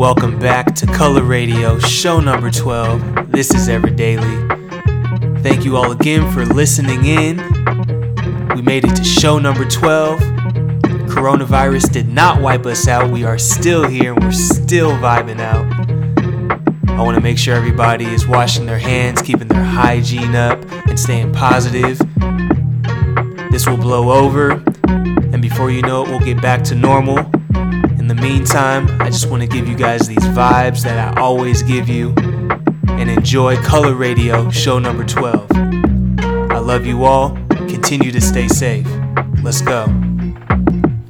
Welcome back to Colour Radio, show number 12. This is Ever Daily. Thank you all again for listening in. We made it to show number 12. Coronavirus did not wipe us out. We are still here and we're still vibing out. I want to make sure everybody is washing their hands, keeping their hygiene up, and staying positive. This will blow over, and before you know it, we'll get back to normal. In the meantime, I just want to give you guys these vibes that I always give you and enjoy Colour Radio show number 12. I love you all. Continue to stay safe. Let's go.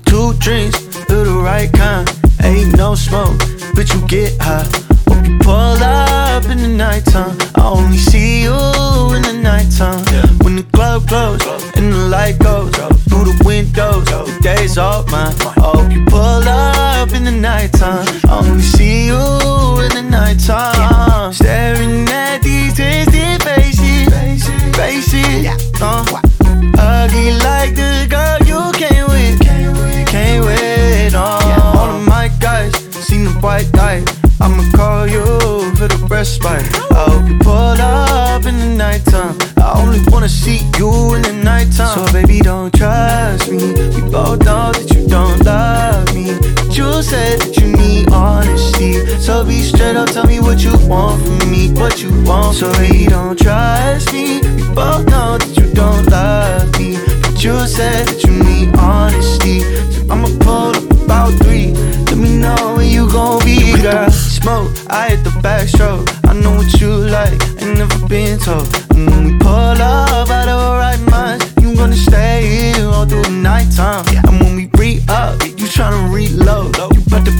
Two drinks of the right kind. Ain't no smoke, but you get high. Hope you pull up in the nighttime. I only see you in the nighttime. When the club closes and the light goes through the windows, the day's all mine. I hope you pull up in the nighttime. I only see you in the nighttime. Staring at these twisted faces, faces. Uh, ugly like the girl you came with, You came with. Uh, all of my guys seen the white light. I'ma call you for the respite. I hope you pull up in the nighttime. I only wanna see you in the nighttime. So baby, don't trust me. We both know that you don't love me. But you said that you need honesty. So be straight up, tell me what you want from me. What you want. So baby, don't trust me. We both know that you don't love me. But you said that you need honesty. So I'ma pull up about three. Let me know when you gon' be, girl. Smoke, I hit the backstroke. I know what you like, ain't never been told. And when we pull up out of our right minds, you gonna stay here all through the nighttime. And when we re up, you tryna reload.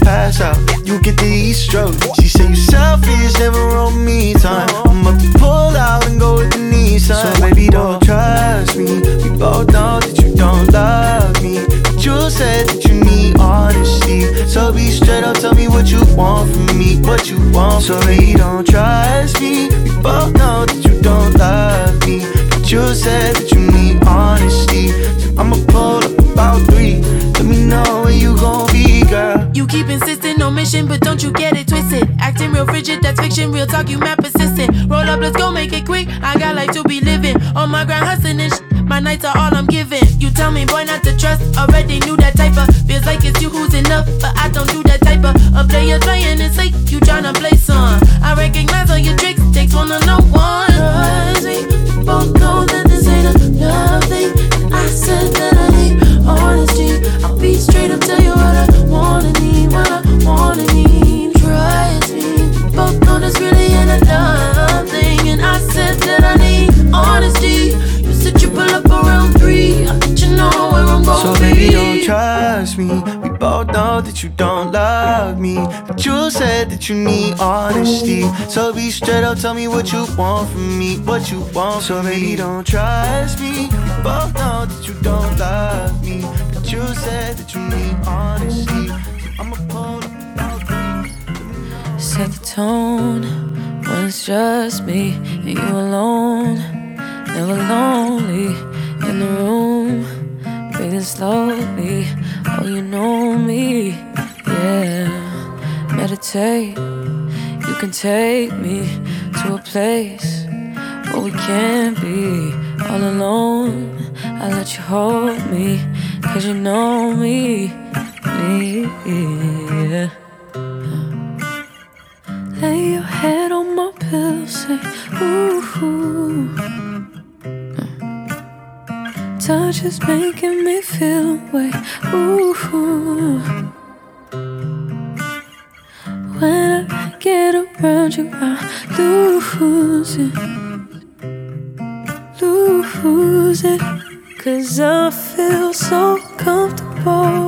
You about to pass out, you get the heat stroke. She say you selfish, never on me time. I'm about to pull out and go with the Nissan. So baby, don't trust me. We both know that you don't love me. But you said that you need honesty. So be straight up, tell me what you want from me, what you want. So baby, don't trust me. We both know that you don't love me. But you said that you need honesty. So I'ma pull up about three. Girl. You keep insisting on mission, but don't you get it twisted. Acting real frigid, that's fiction. Real talk, you mad persistent. Roll up, let's go, make it quick. I got life to be living. On my grind, hustling and sh- My nights are all I'm giving. You tell me, boy, not to trust. Already knew that type of. Feels like it's you who's enough, but I don't do that type of. A player trying to say you tryna play some. I recognize all your tricks. Takes one to know one. Me, we both know that this ain't a love thing. I said that honesty. You said you pull up around three. I let you know where I'm going. So baby, don't trust me. We both know that you don't love me. But you said that you need honesty. So be straight up, tell me what you want from me, what you want. So baby, don't trust me. We both know that you don't love me. But you said that you need honesty. So I'ma pull up. Set the tone when it's just me and you alone. Never lonely in the room, breathing slowly. Oh, you know me, yeah. Meditate, you can take me to a place where we can't be all alone. I let you hold me, cause you know me, me, yeah. Lay your head on my pillow, say, ooh. Touch is making me feel away, ooh. When I get around you, I lose it, lose it. Cause I feel so comfortable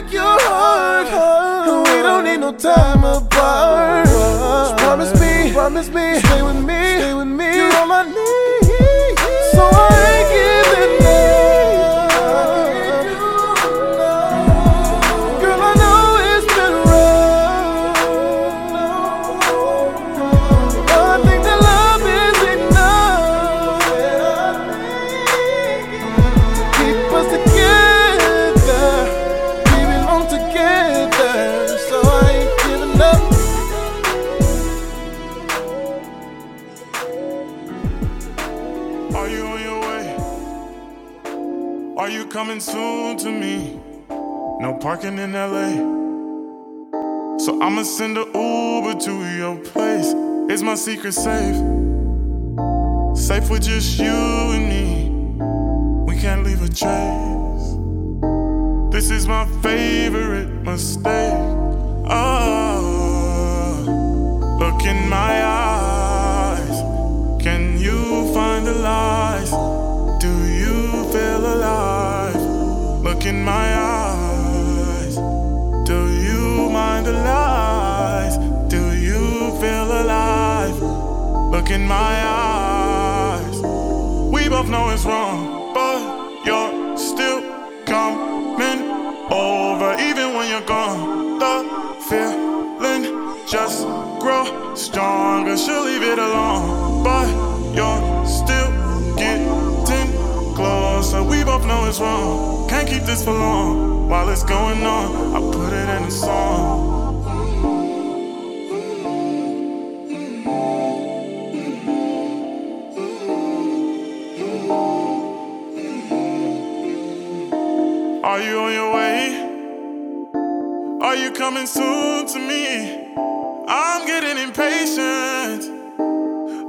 break your heart. We don't need no time apart. Just promise me, promise me, stay with me working in LA. So I'ma send a Uber to your place. Is my secret safe? Safe with just you and me. We can't leave a trace. This is my favorite mistake. Oh, look in my eyes. Can you find the lies? Do you feel alive? Look in my eyes. In my eyes. We both know it's wrong, but you're still coming over, even when you're gone. The feeling just grow stronger. She'll leave it alone, but you're still getting closer. We both know it's wrong. Can't keep this for long. While it's going on, I put it in a song. Are you on your way? Are you coming soon to me? I'm getting impatient.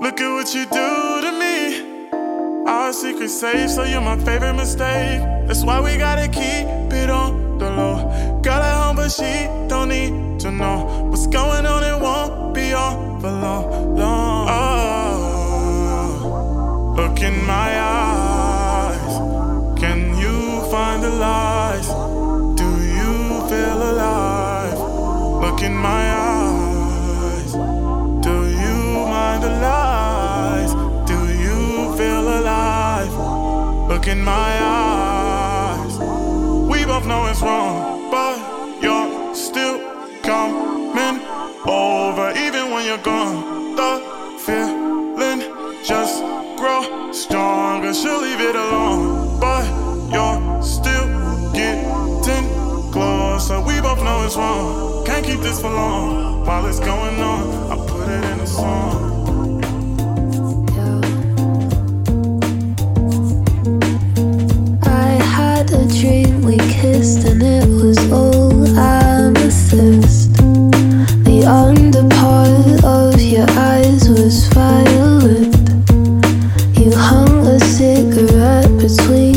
Look at what you do to me. Our secret safe, so you're my favorite mistake. That's why we gotta keep it on the low. Girl at home, but she don't need to know what's going on. It won't be on for long, long. Oh, look in my eyes. My eyes. Do you mind the lies? Do you feel alive? Look in my eyes. We both know it's wrong, but you're still coming over, even when you're gone. The feeling just grow stronger. She'll leave it alone, but you're still getting closer. We both know it's wrong. Keep this for long. While it's going on, I put it in a song. I had a dream we kissed and it was all amethyst. The underpart of your eyes was violet. You hung a cigarette between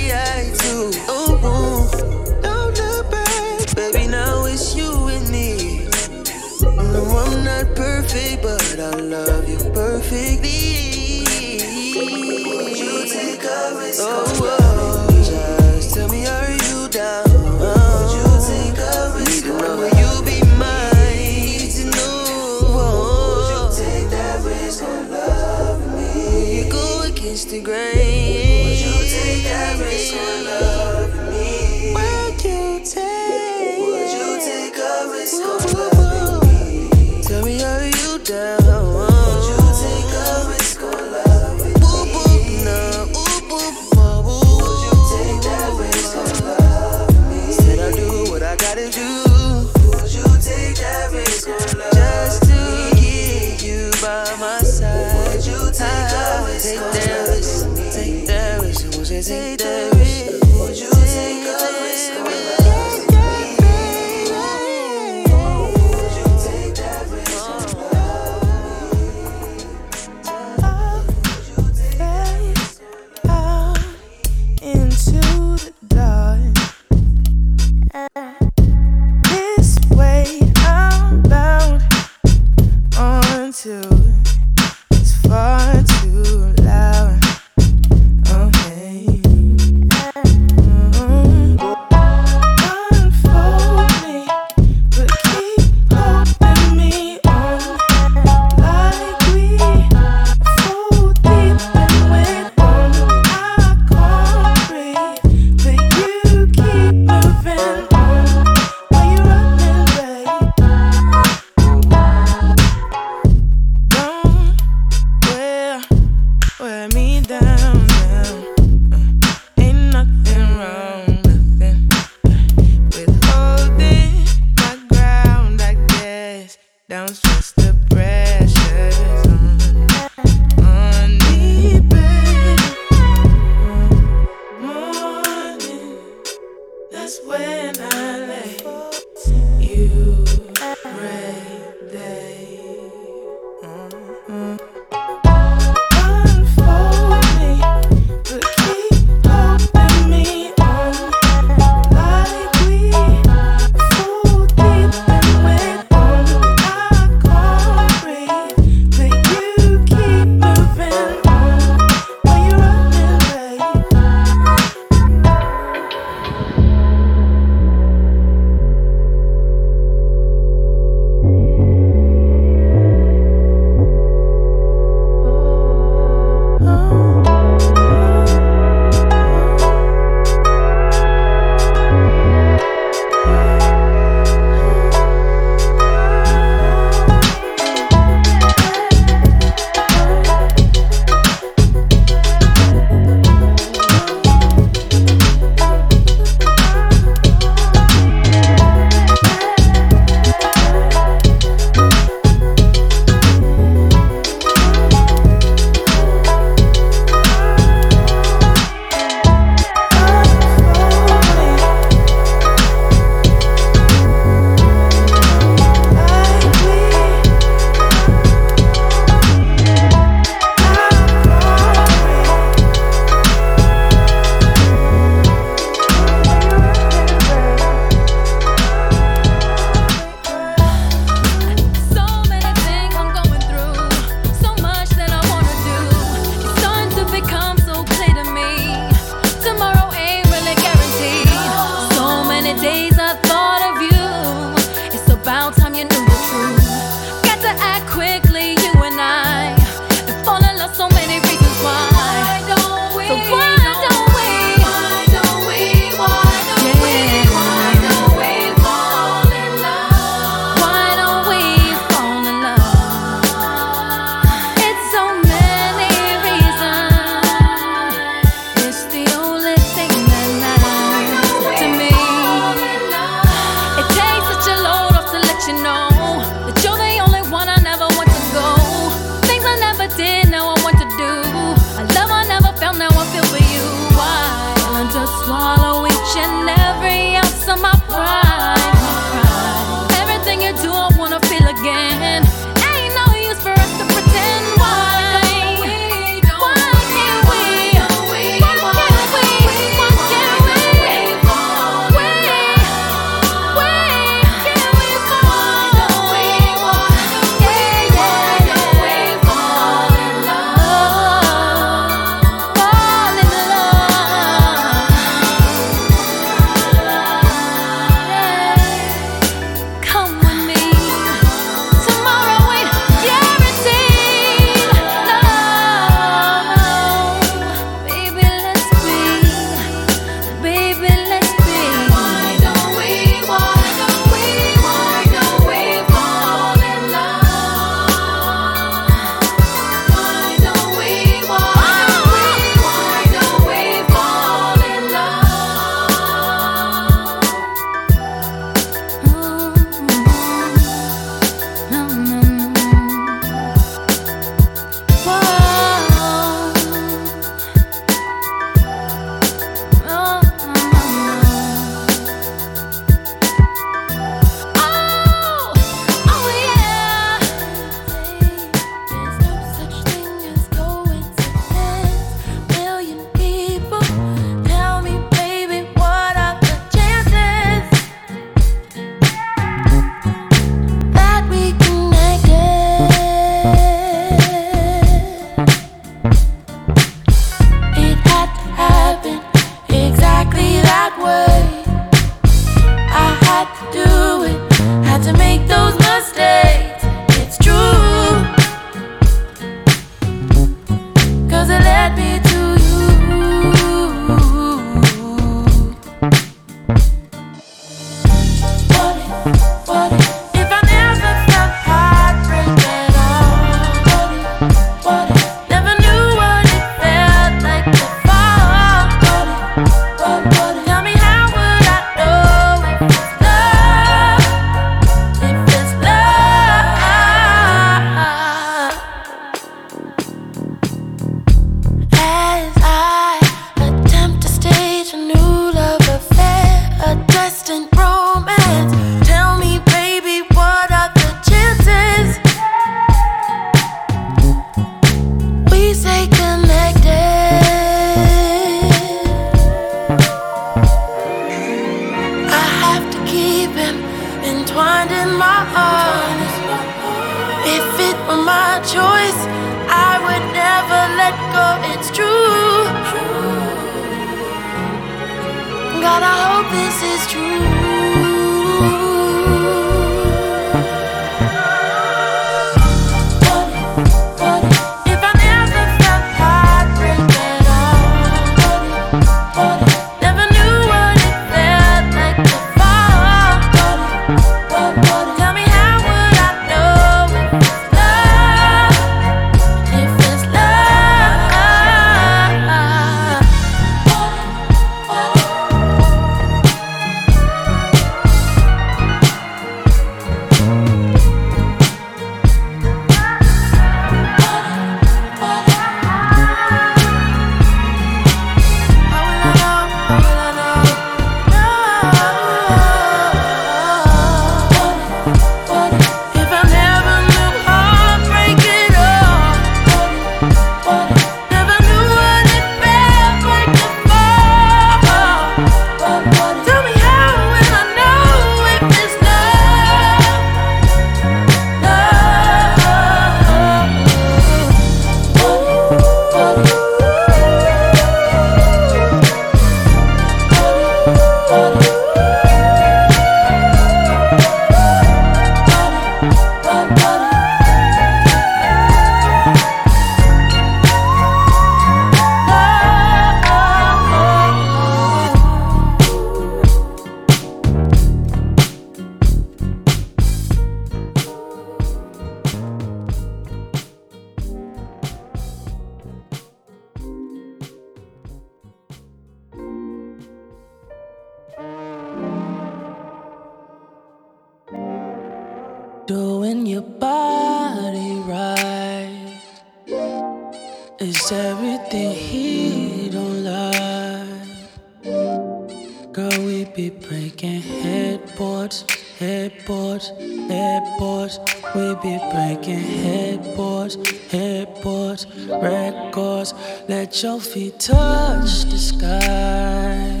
be breaking headboards, headboards, headboards. We be breaking headboards, headboards, records. Let your feet touch the sky.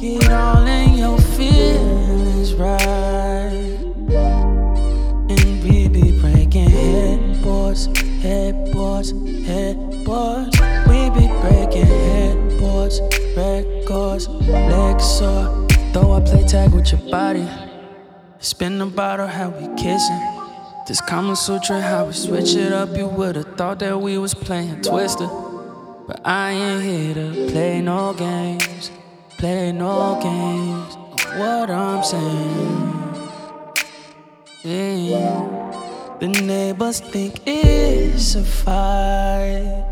Get all in your feelings right. Kama bottle, how we kissing this come a solitude how we switch it up. You would've thought that we was playing Twister. But I ain't here to play no games. Play no games. What I'm saying. Yeah. The neighbors think it's a fight.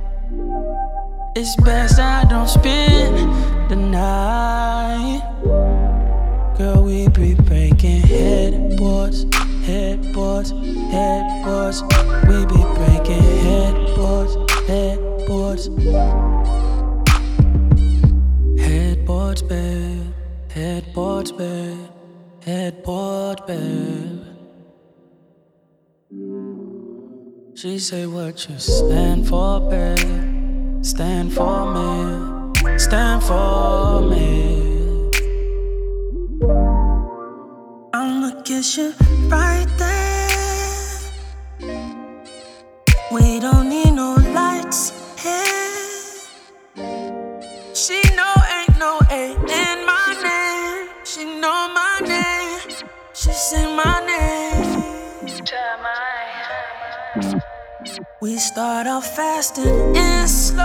It's best I don't spend the night. Girl, we be breaking headboards headboards, headboards. We be breaking headboards, headboards. Headboards, babe. Headboards, babe. Headboard, babe. She say what you stand for, babe. Stand for me. Stand for me. I'ma kiss you right there. We don't need no lights here. She know ain't no A in my name. She know my name. She say my name. We start off fast and end slow.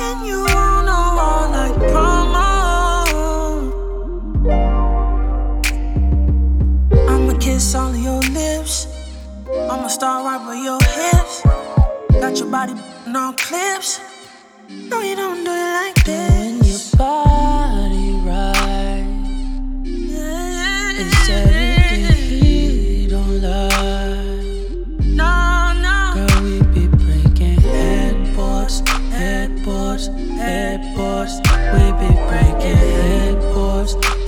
And you wanna all like promise. Kiss all of your lips. I'ma start right with your hips. Got your body on all clips. No, you don't do it like this. When your body right, it's everything he don't like. No, no. Girl, we be breaking headboards, headboards, headboards. We be breaking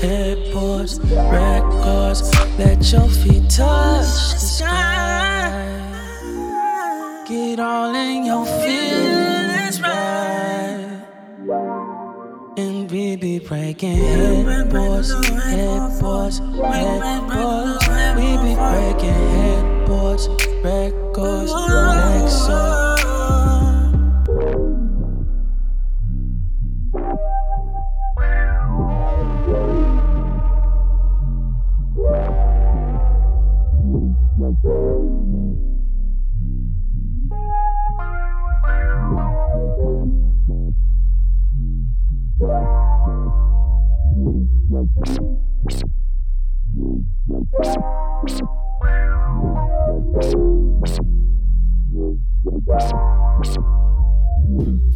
headboards, records. Let your feet touch the sky. Get all in your feelings right. And we be breaking headboards, headboards, headboards. We be breaking headboards, records, Lexus. Seems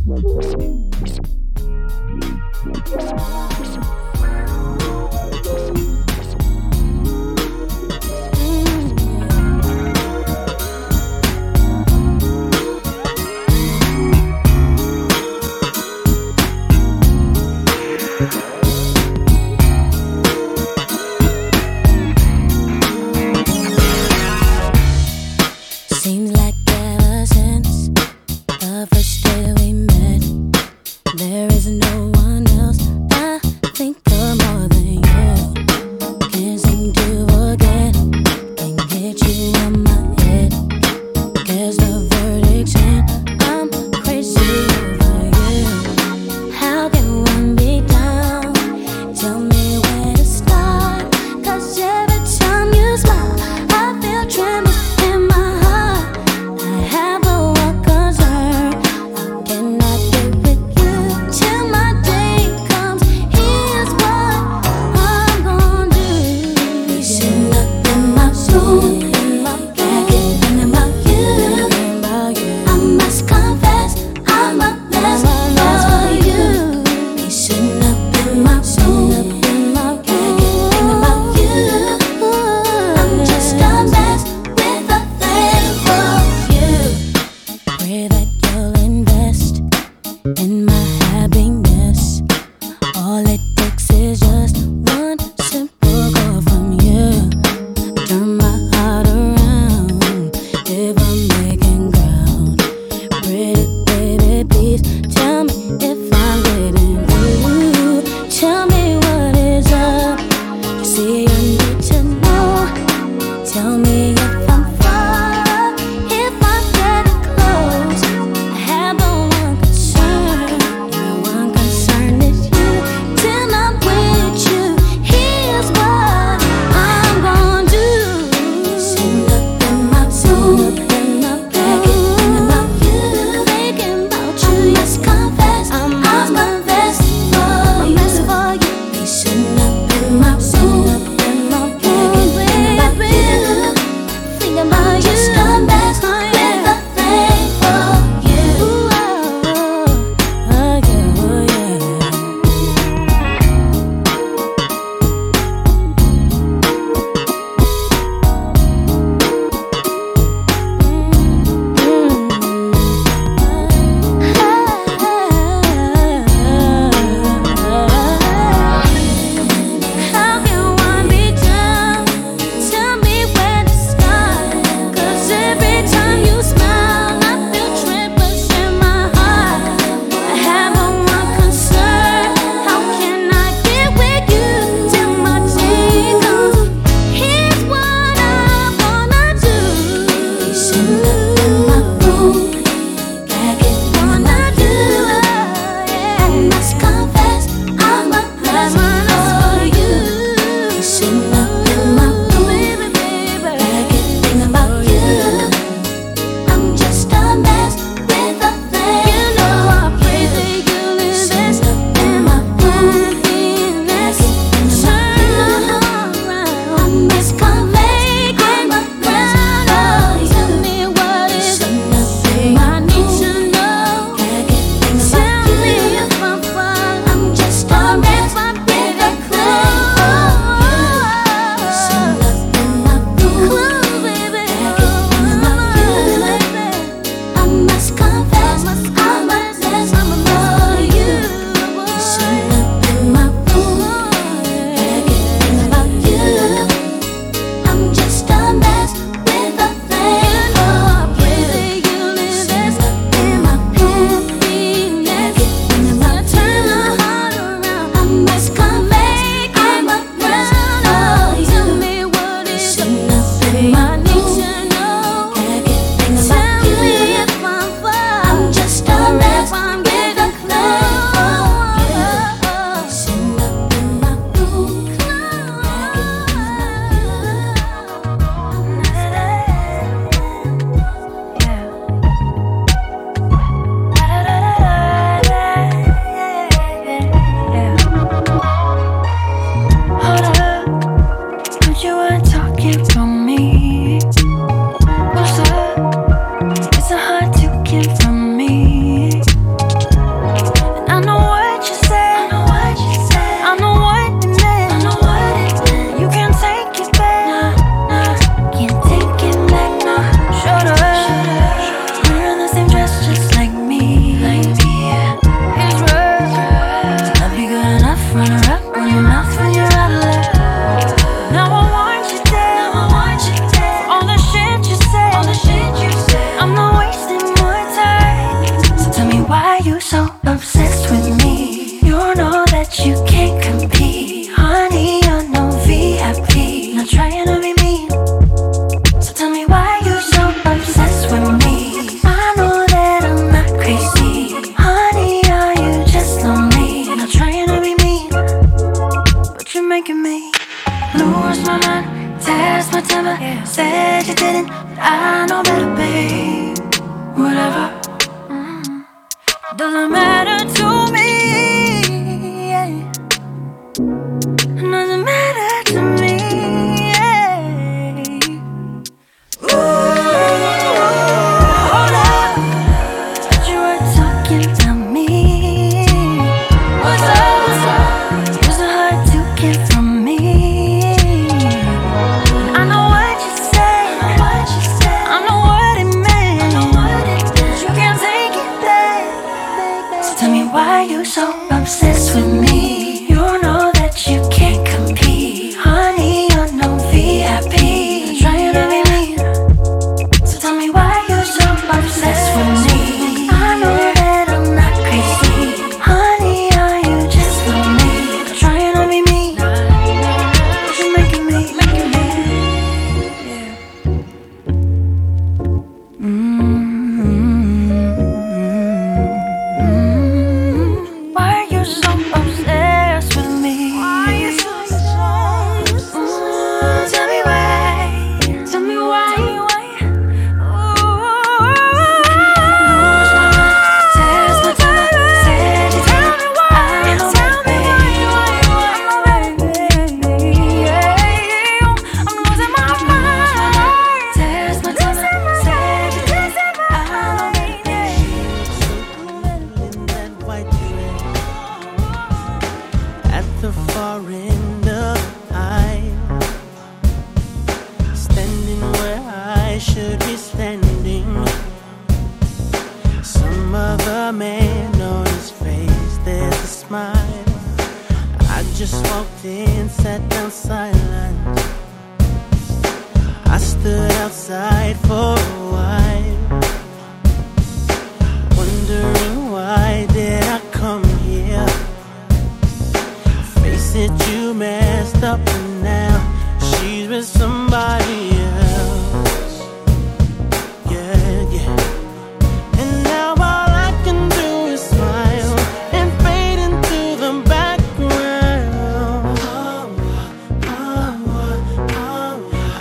like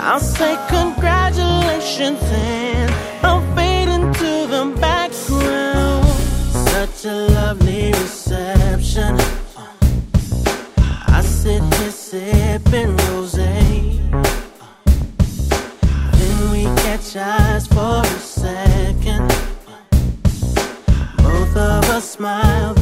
I'll say congratulations and I'll fade into the background. Such a lovely reception. I sit here sipping rosé. Then we catch eyes for a second. Both of us smile.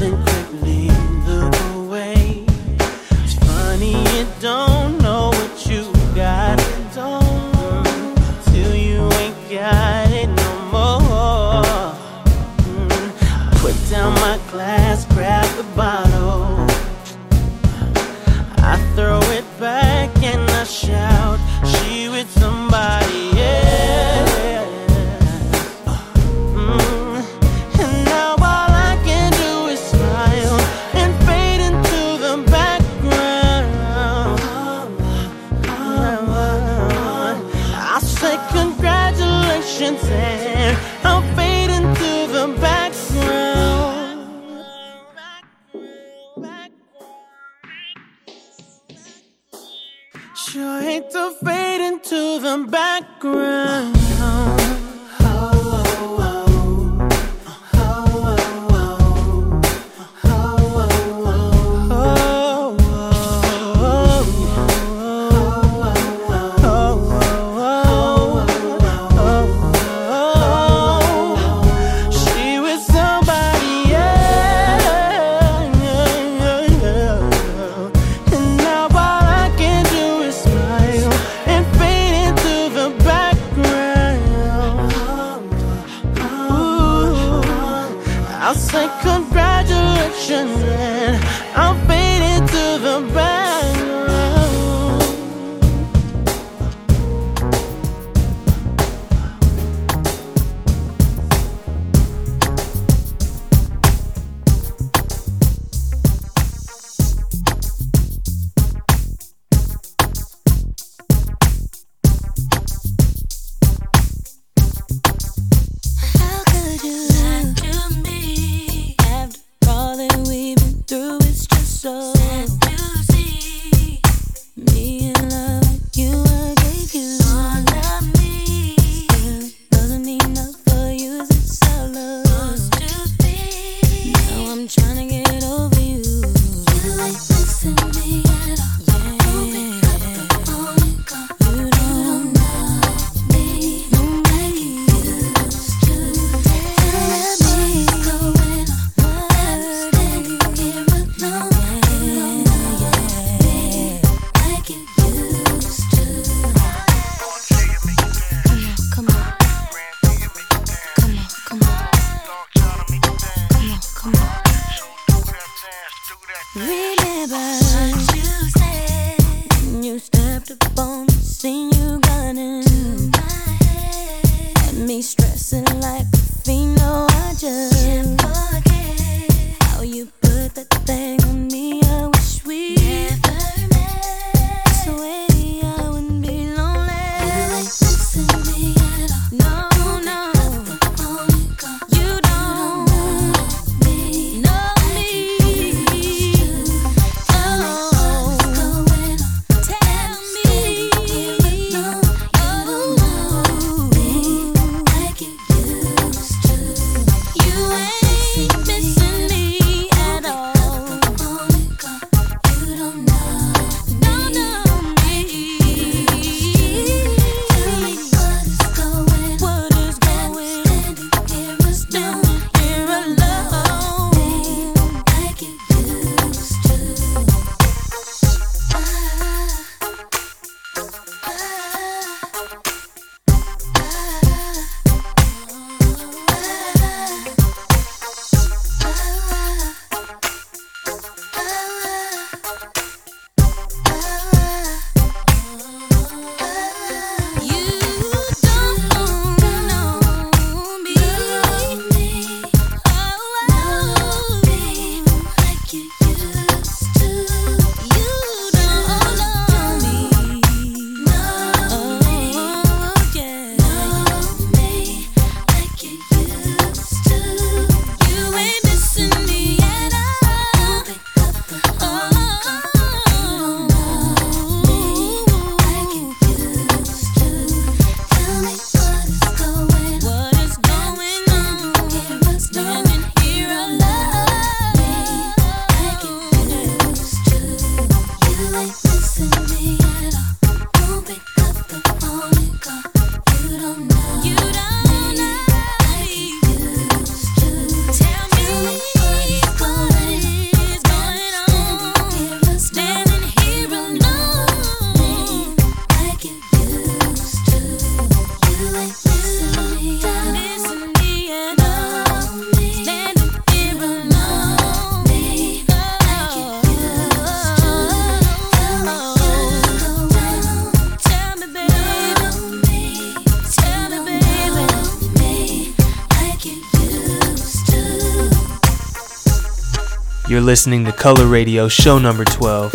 You're listening to Colour Radio, show number 12.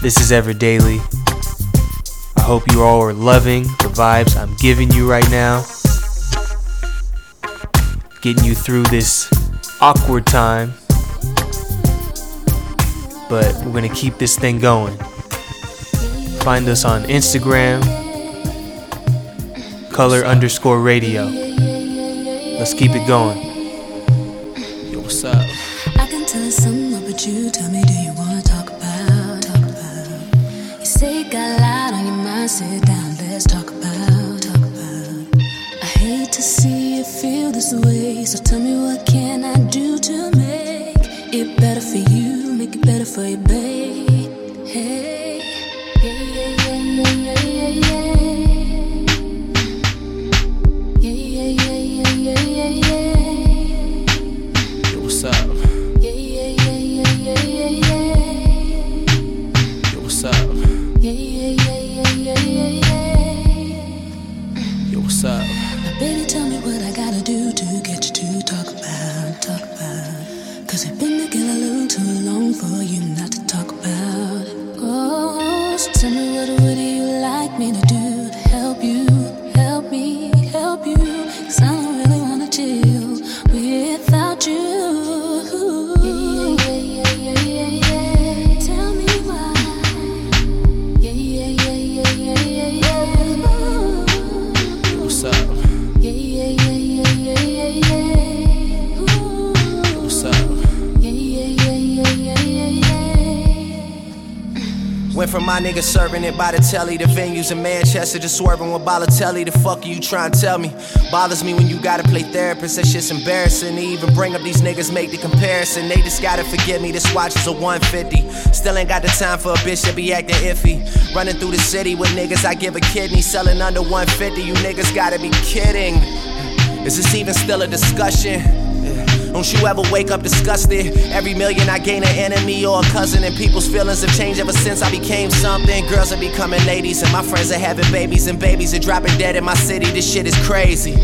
This is Ever Daily. I hope you all are loving the vibes I'm giving you right now. Getting you through this awkward time. But we're going to keep this thing going. Find us on Instagram, color underscore radio. Let's keep it going. By the venues in Manchester, just swerving with Balotelli. The fuck are you trying to tell me? Bothers me when you gotta play therapist. That shit's embarrassing to even bring up these niggas, make the comparison. They just gotta forgive me. This watch is a 150. Still ain't got the time for a bitch that be acting iffy. Running through the city with niggas, I give a kidney. Selling under 150, you niggas gotta be kidding. Is this even still a discussion? Don't you ever wake up disgusted? Every million I gain an enemy or a cousin, and people's feelings have changed ever since I became something. Girls are becoming ladies, and my friends are having babies, and babies are dropping dead in my city. This shit is crazy.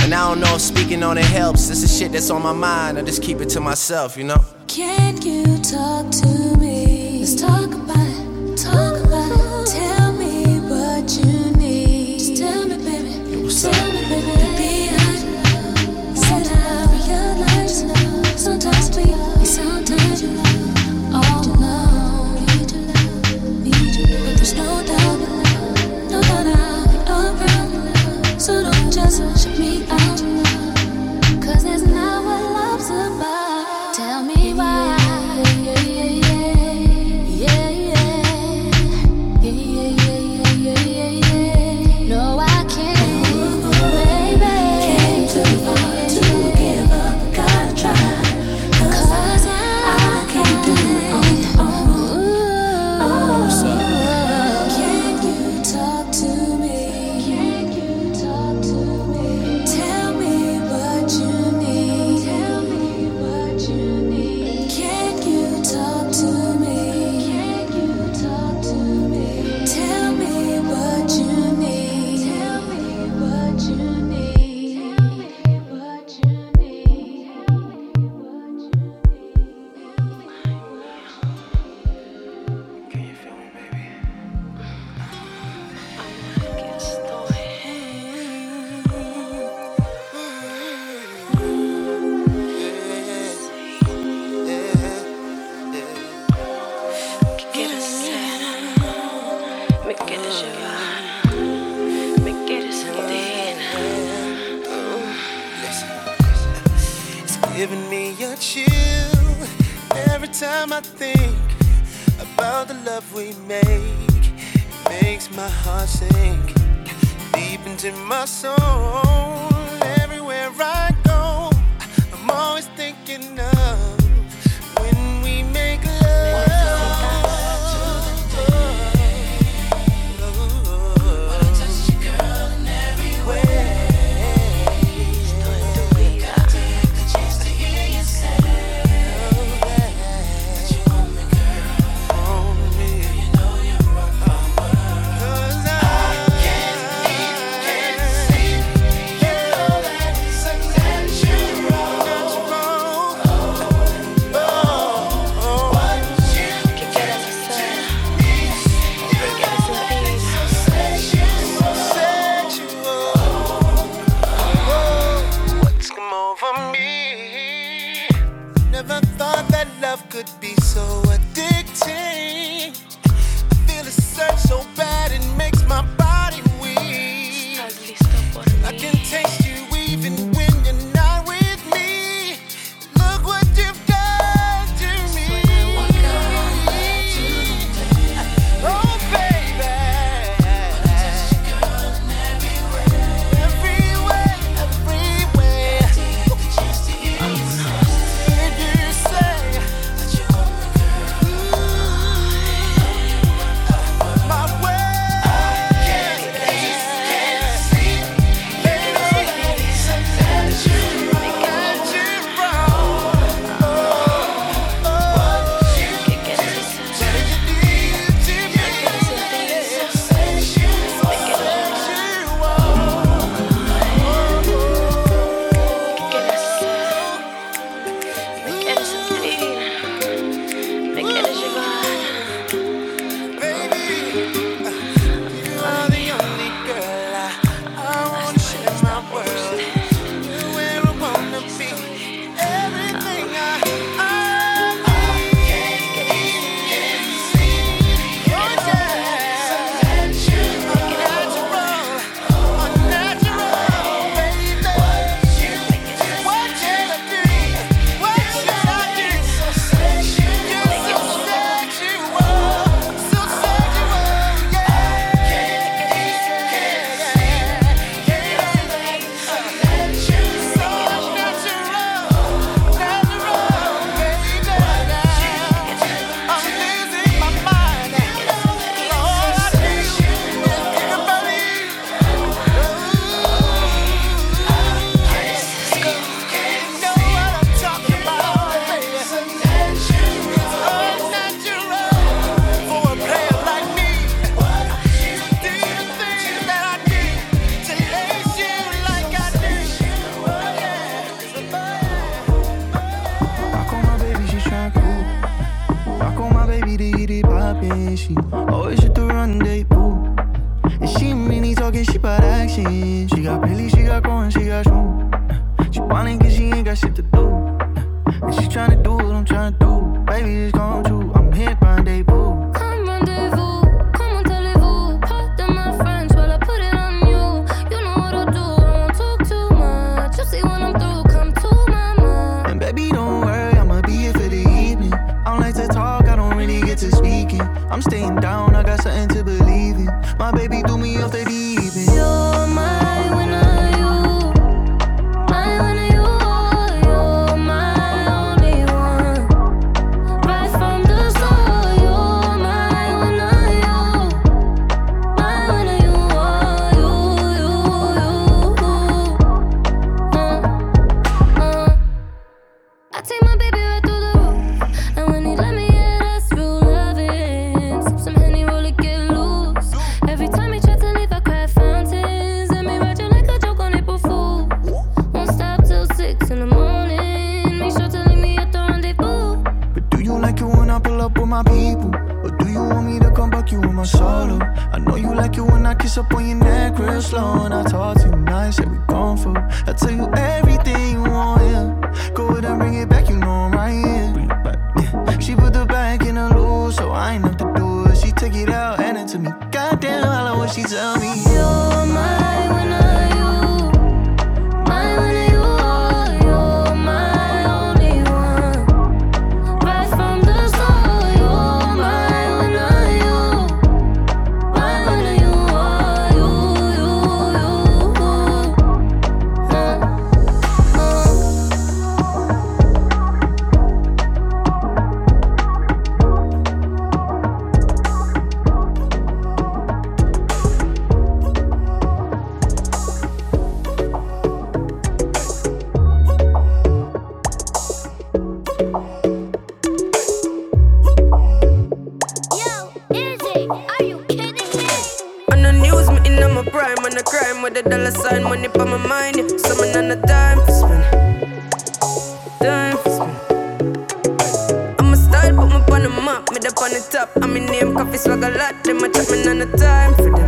And I don't know if speaking on it helps. This is shit that's on my mind. I just keep it to myself, you know? Can you talk to me? Let's talk about it. Talk about it. Tell it up. I'm in name, Koffee swag a lot. Them a chat me none the time for them.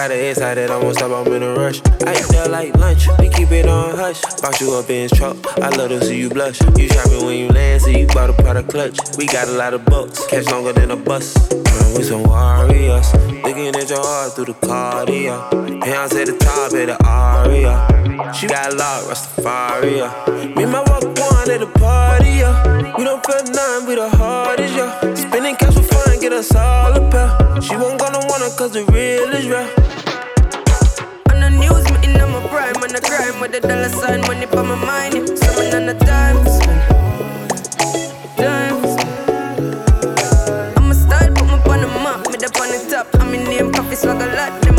Got an inside that I won't stop, I'm in a rush. I eat that like lunch, we keep it on hush. Bout you up in his truck, I love to see you blush. You shopping when you land, so you bought a product clutch. We got a lot of bucks, catch longer than a bus. Man, we some warriors, looking at your heart through the cardio. Pounds at the top of the aria. She got a lot, Rastafari. Me and my walk one at the party, yeah. We don't feel nothing. we the hardest, yeah. Spending cash for fun, get us all a pair. She won't gonna wanna cause the real is real. On the news, me in my prime, and I crime with the dollar sign, money for my mind. Yeah. Seven on the time. Time. I'ma style, put me on the map, me the on the top. I'm in name, Koffee swag a lot.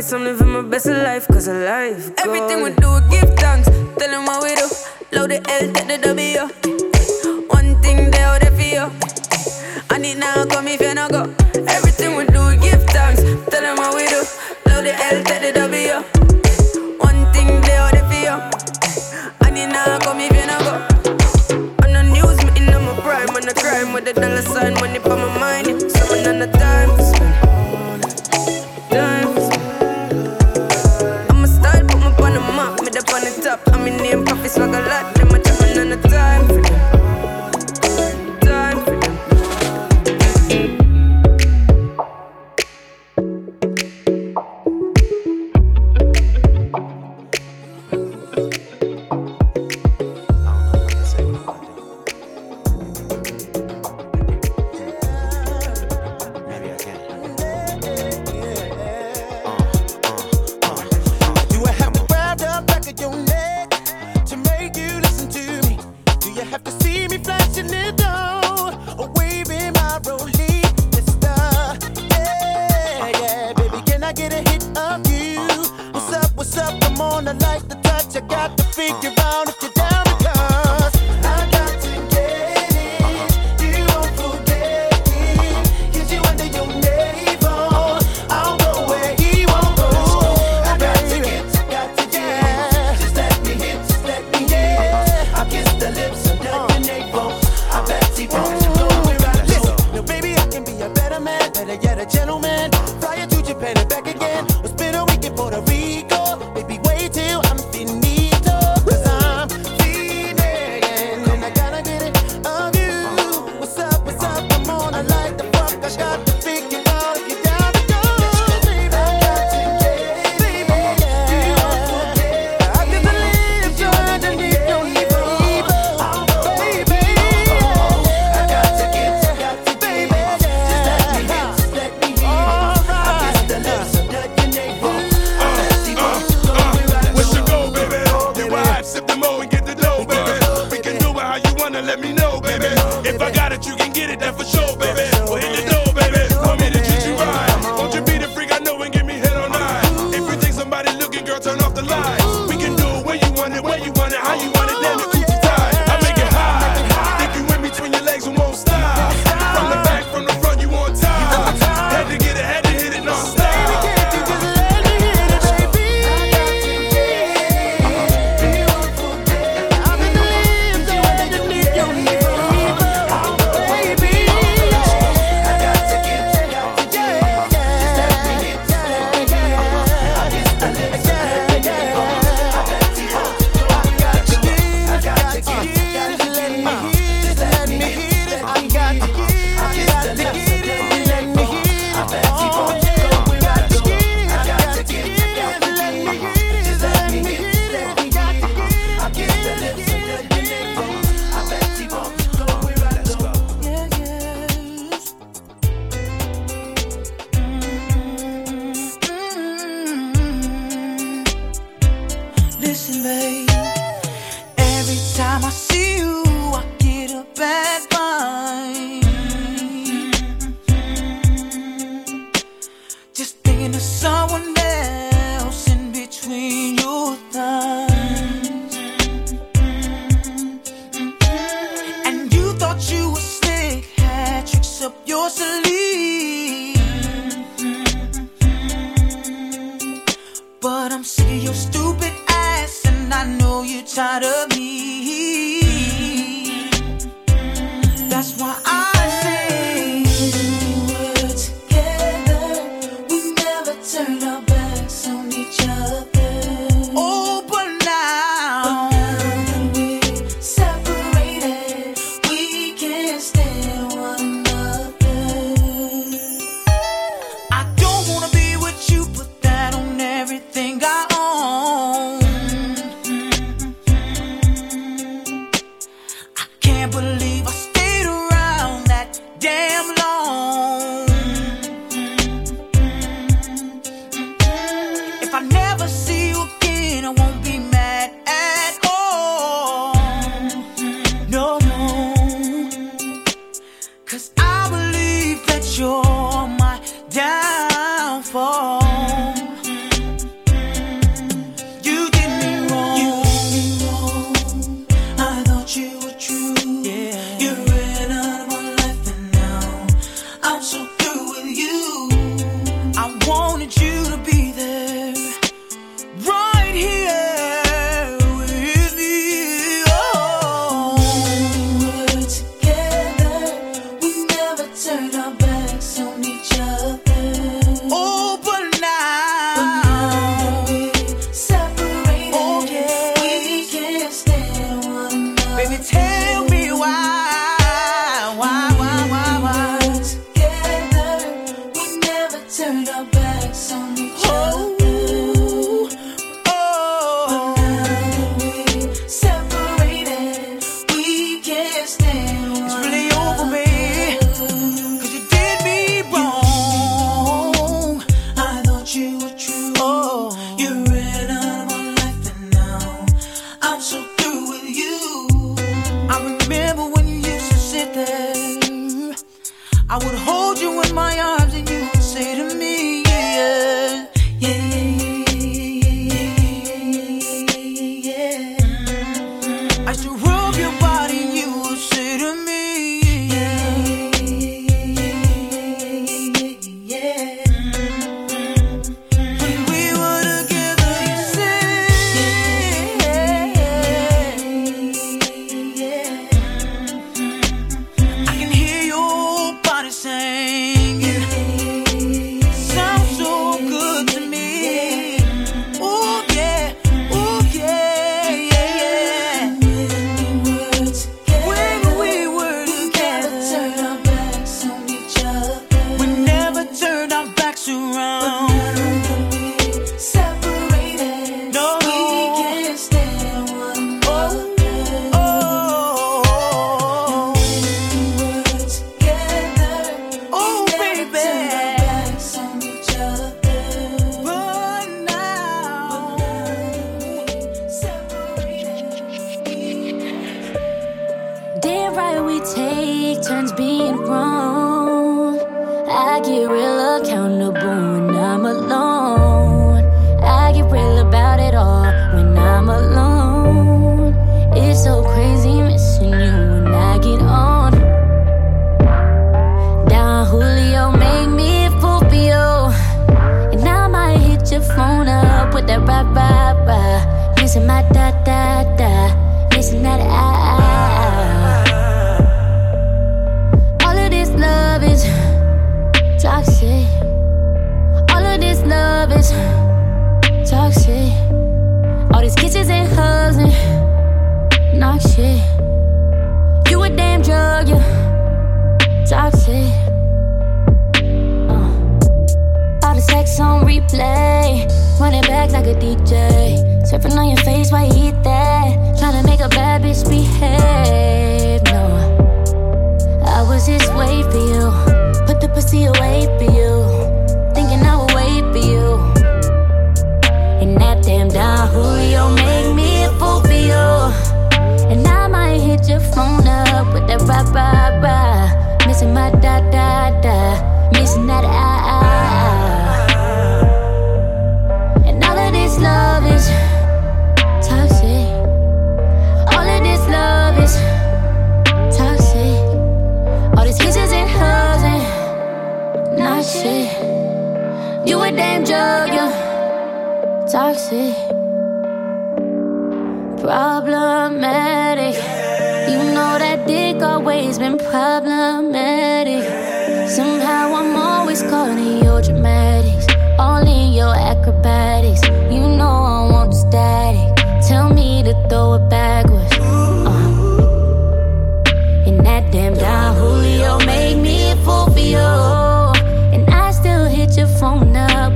Christ, I'm living my best life, cause of life. Everything we do, give thanks. Tell them what we do. Load the L, take the W. One thing they out there for you. And now come if you no go.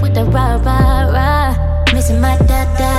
With the rah rah rah. Missing my da da.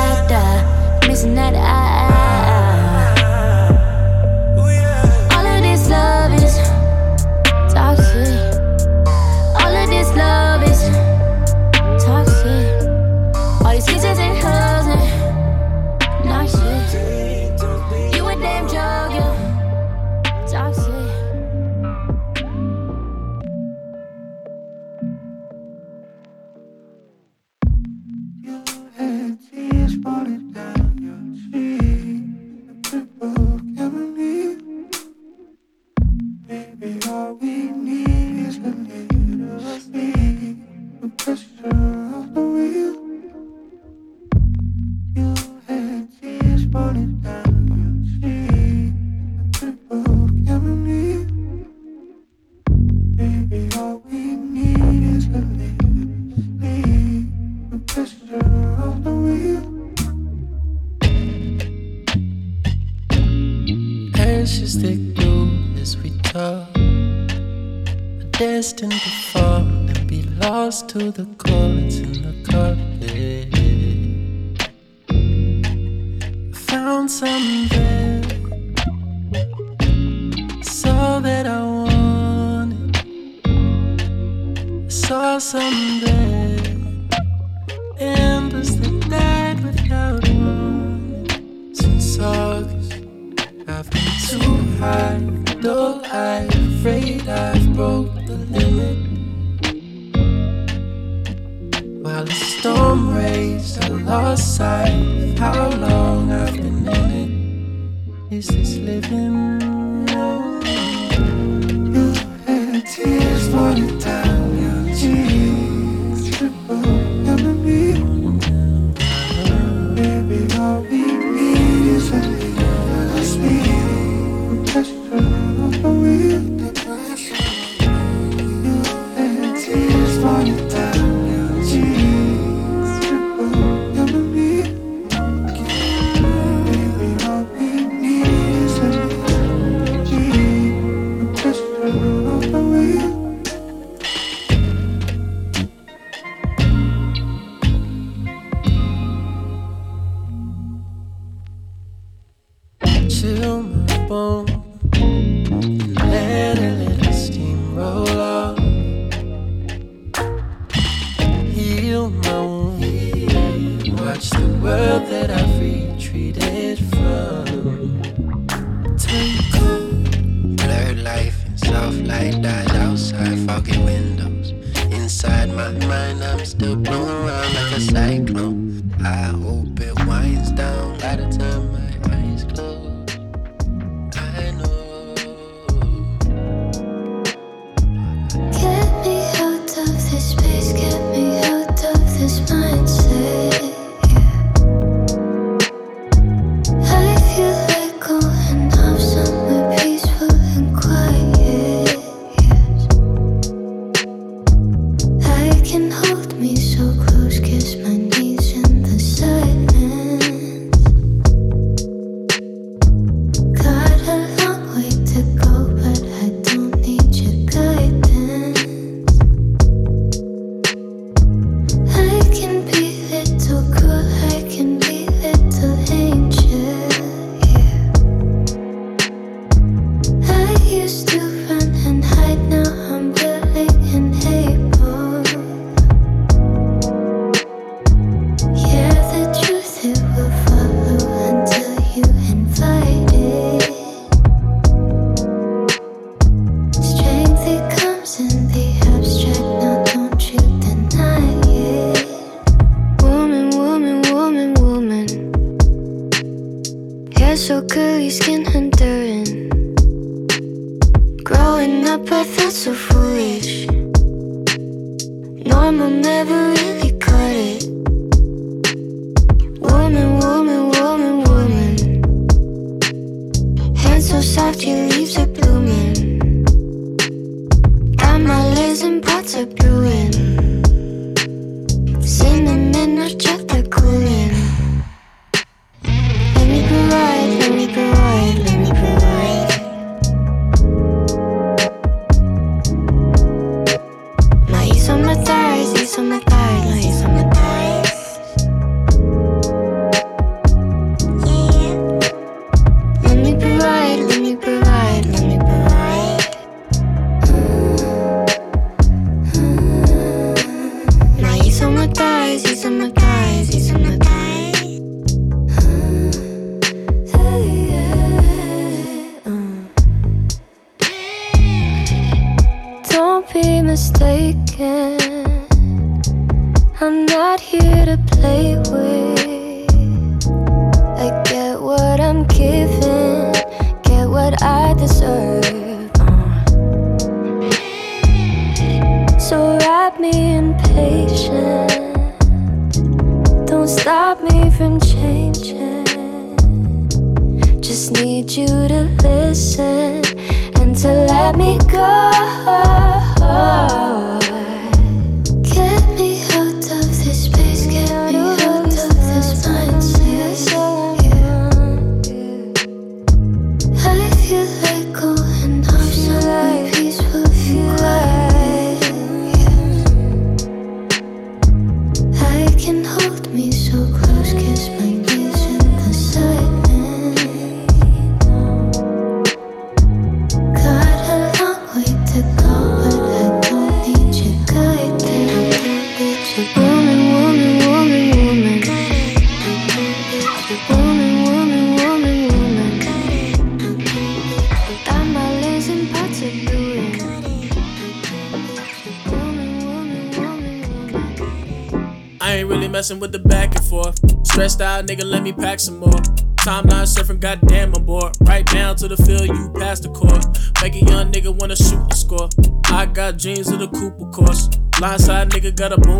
Nigga gotta boom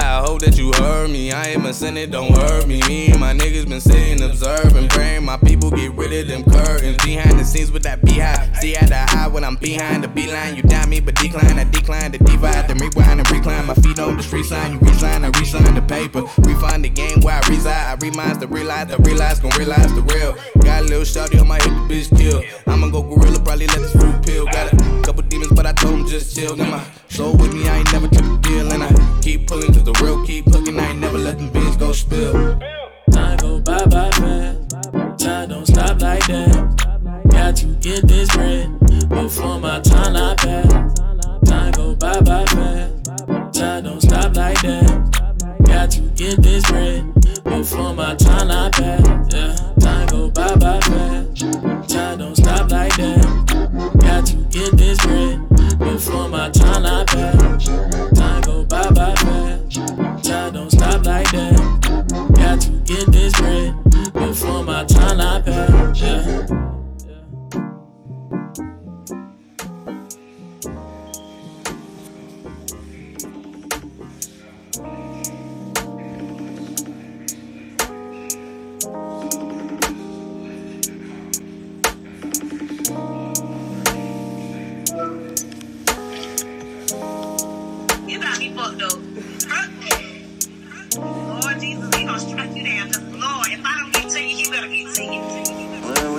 I hope that you heard me. I ain't a sinner, don't hurt me. Me and my niggas been sitting, observing, praying my people get rid of them curtains. Behind the scenes with that beehive. See at the high when I'm behind the beeline. You down me, but decline, I decline, the divide, then rewind and recline. My feet on the street sign, you resign, I resign the paper. Refine the game where I reside. I remind the realize, the realize, gon' realize the real. Got a little shawty on my hip, the bitch kill. I'ma go gorilla, probably let this fruit peel. Got couple demons, but I told them just chill. Got my soul with me, I ain't never took a deal. And I keep pulling, cause the real keep hooking. I ain't never let them beans go spill. Time go bye bye fast. Time don't stop like that. Got to get this bread before my time I pass. Time go bye bye fast. Time don't stop like that. Got to get this bread before my time I pass. Yeah, time go bye bye fast. Time don't stop like that. Got to get this bread before my time I pass. Time go bye bye fast. Time don't stop like that. Got to get this bread before my time I pass.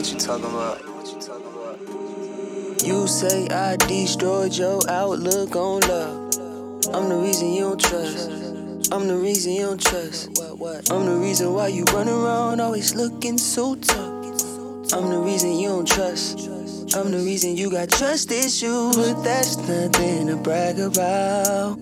What you talking about? You say I destroyed your outlook on love. I'm the reason you don't trust. I'm the reason you don't trust. I'm the reason why you run around always looking so tough. I'm the reason you don't trust. I'm the reason you got trust issues, but that's nothing to brag about.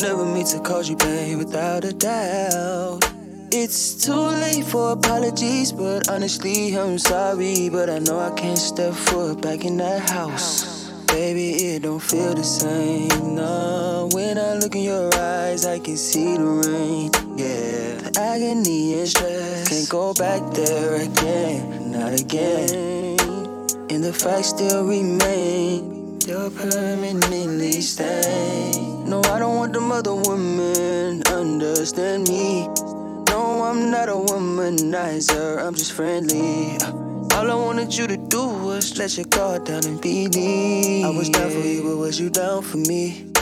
Never meant to cause you pain without a doubt. It's too late for apologies, but honestly, I'm sorry. But I know I can't step foot back in that house. Baby, it don't feel the same. No, when I look in your eyes, I can see the rain. Yeah, the agony and stress can't go back there again, not again. And the facts still remain. You're permanently stained. No, I don't want them other women understand me. I'm not a womanizer, I'm just friendly. All I wanted you to do was let your guard down and believe. I was down for you, but was you down for me?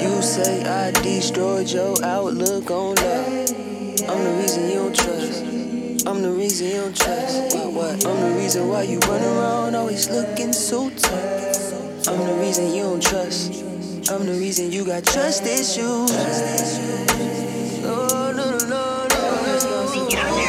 You say I destroyed your outlook on love. I'm the reason you don't trust. I'm the reason you don't trust. What, what? I'm the reason why you run around always looking so tough. I'm the reason you don't trust. I'm the reason you got trust issues. Oh, no, no, no, want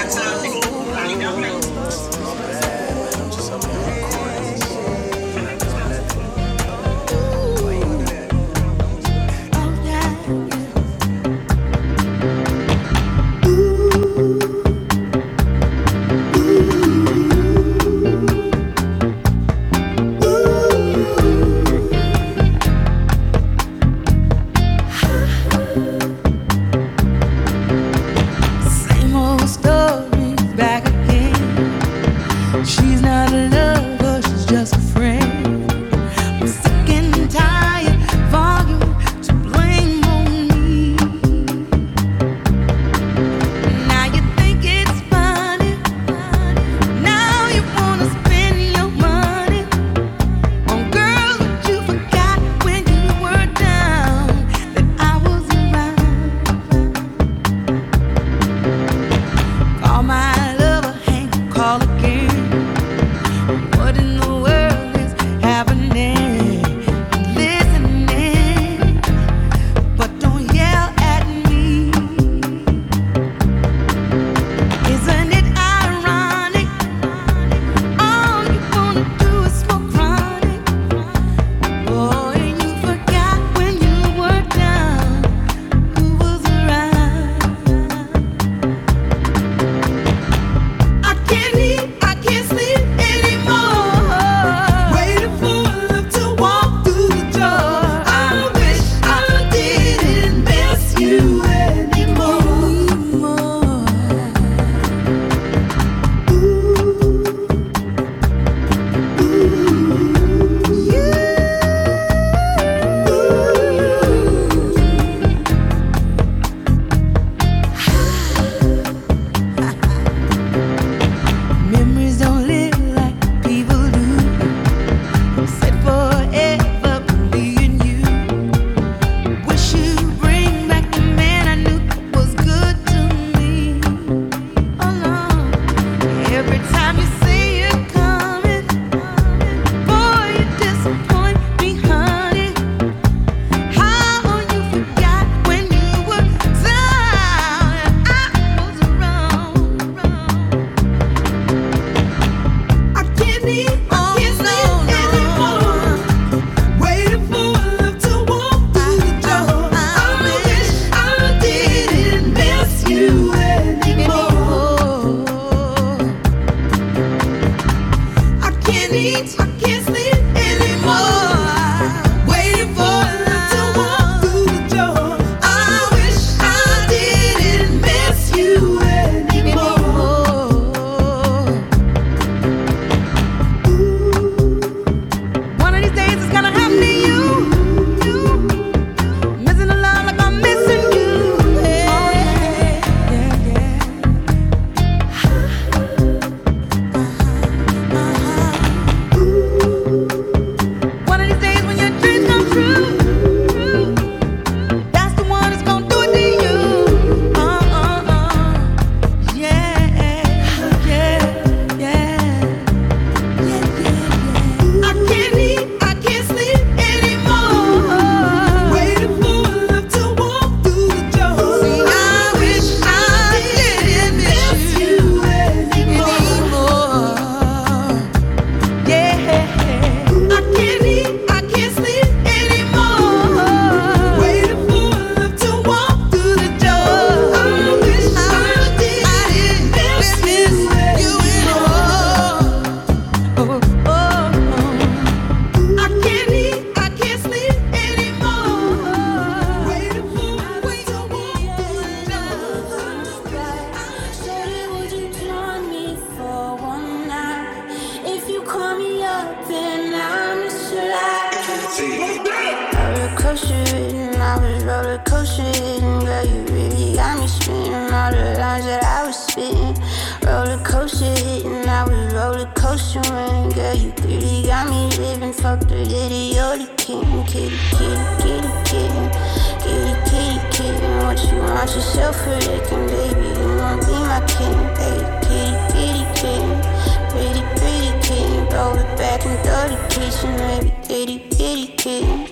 speaking.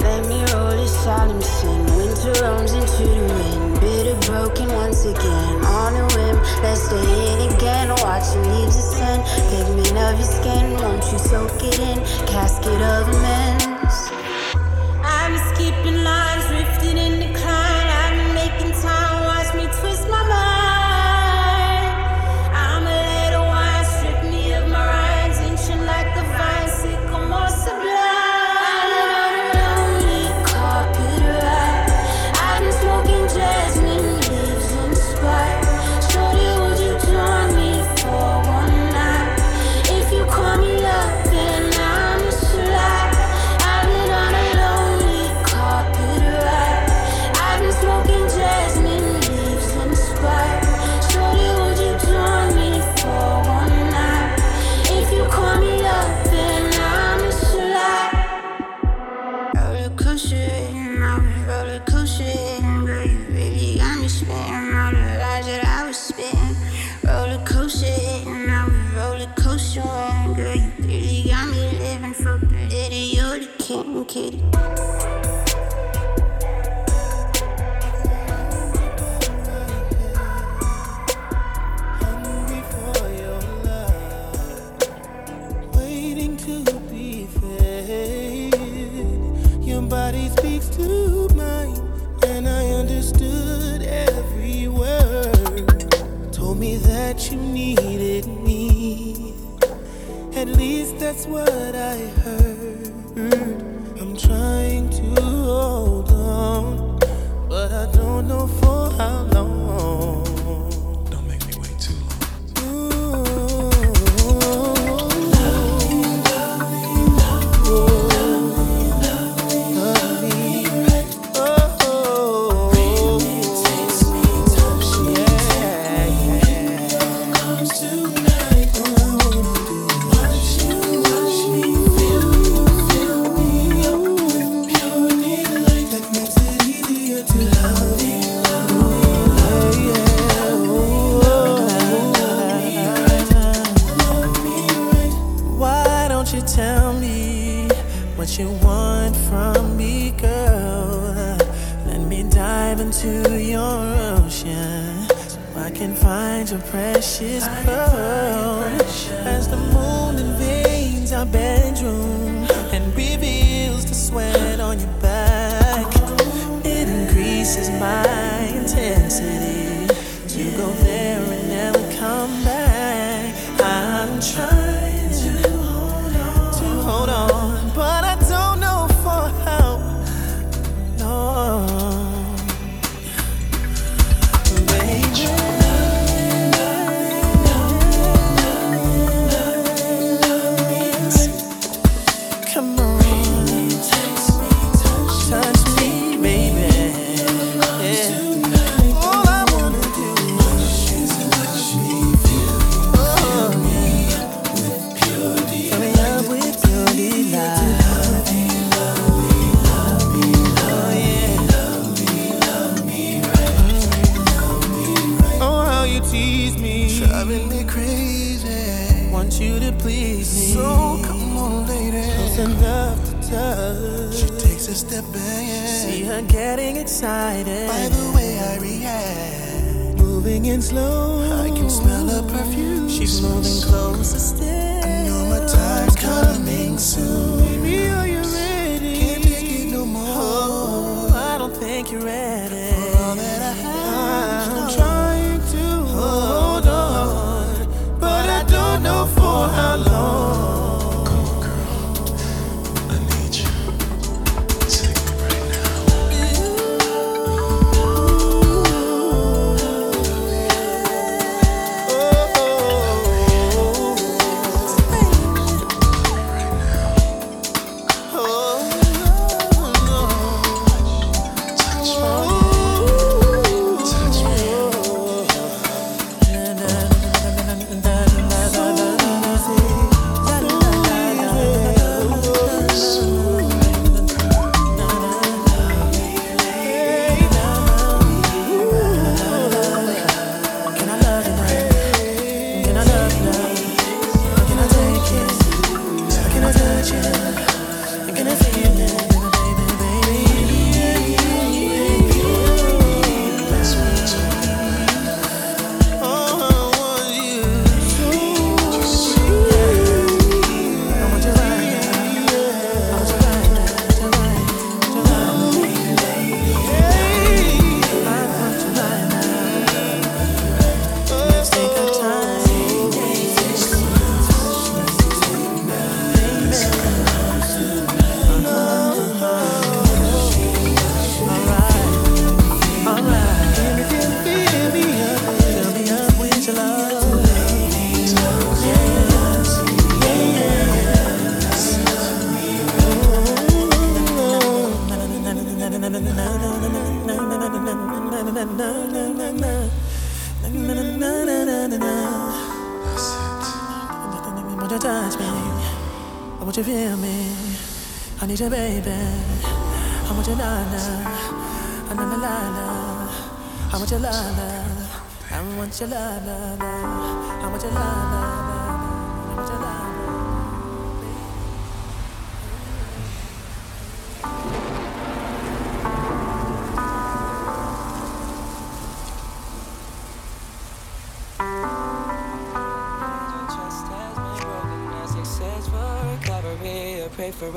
Let me roll a solemn sin. Winter roams into the wind. Bitter broken once again. On a whim, let's stay in again. Watch the leaves ascend. Pigment of your skin, won't you soak it in? Casket of amends. I'm just.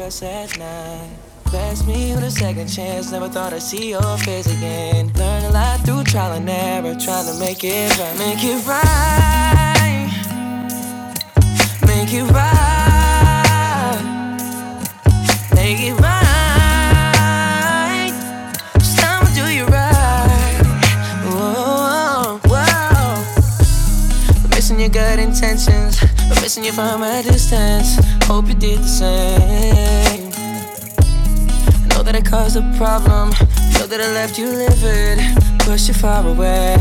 Us at night. Me with a second chance. Never thought I'd see your face again. Learn a lot through trial and error. Trying to make it right. Make it right. Make it right. Make it right. Just I'ma do you right. Whoa, whoa. Missing your good intentions, missing you from a distance. Hope you did the same. Know that I caused a problem. Know that I left you livid, pushed you far away.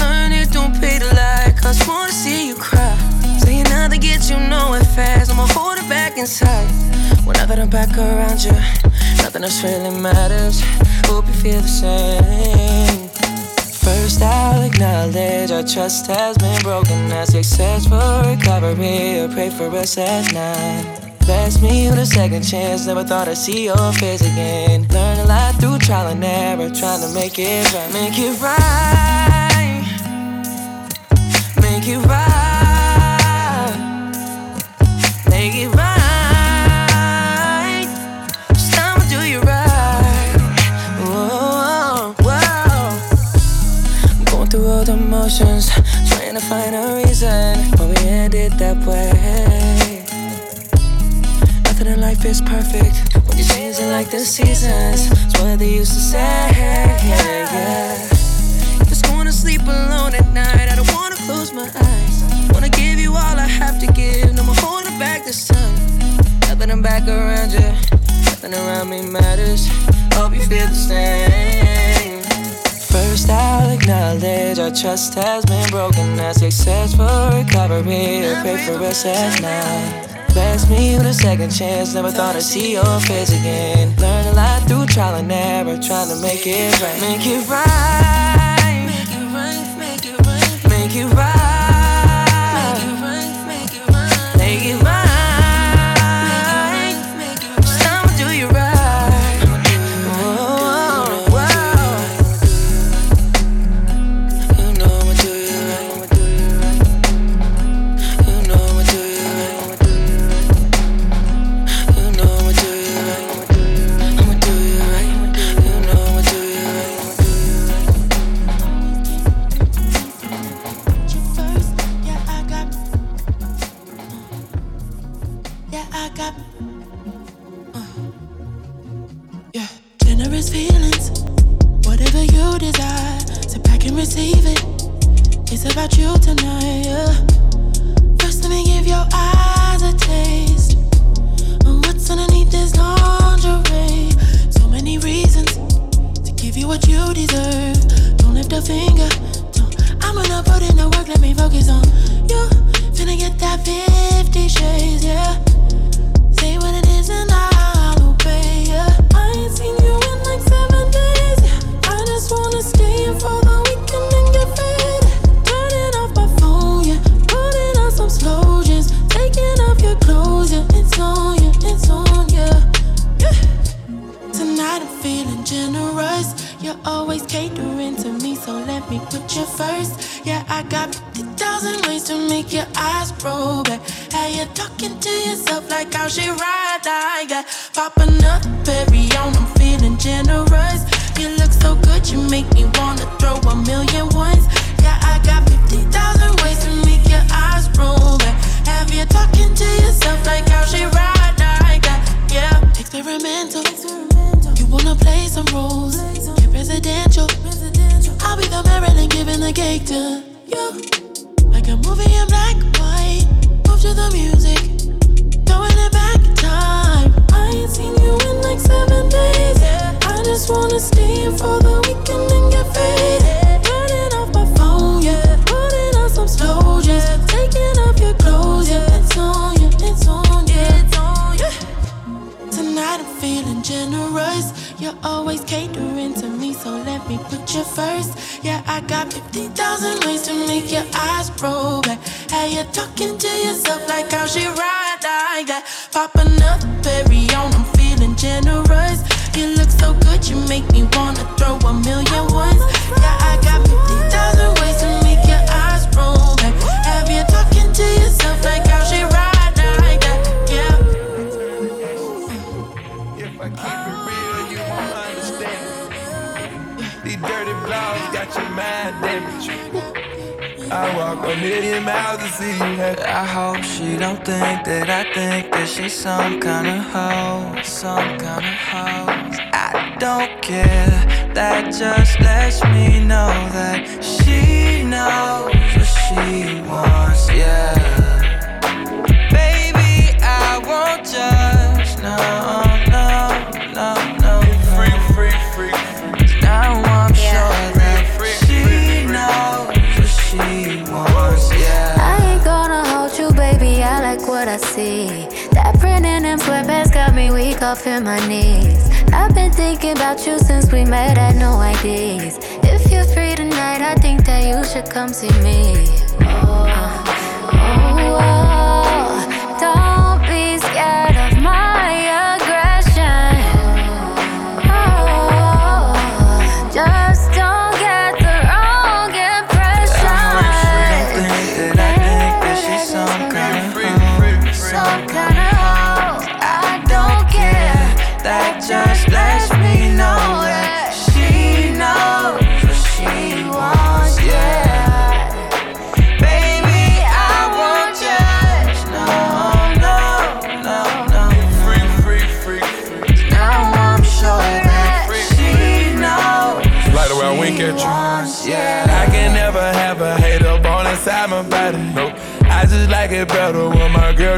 Learn it, don't pay to lie, cause I wanna see you cry. Saying nothing gets you nowhere fast. I'ma hold it back inside. Well, now that I'm back around you, nothing else really matters. Hope you feel the same. First, I'll acknowledge our trust has been broken. I successful recovery. I pray for us at night. Bless me with a second chance. Never thought I'd see your face again. Learn a lot through trial and error. Trying to make it right. Make it right. Make it right. Through all the motions, trying to find a reason why we ended that way. Nothing in life is perfect when you're changing like the seasons. It's what they used to say. Yeah, yeah. Just going to sleep alone at night. I don't wanna close my eyes. Wanna give you all I have to give. No more holding back this time. Nothing I'm back around you. Nothing around me matters. Hope you feel the same. First, I'll acknowledge our trust has been broken. I successful recovery. Pray for us at night. Bless me with a second chance. Never thought I'd see your face again. Learn a lot through trial and error. Trying to make it right. Make it right. Make it right. Make it right. Just lets me know that off in my knees. I've been thinking about you since we met, had no ideas. If you're free tonight, I think that you should come see me. Oh, oh, oh.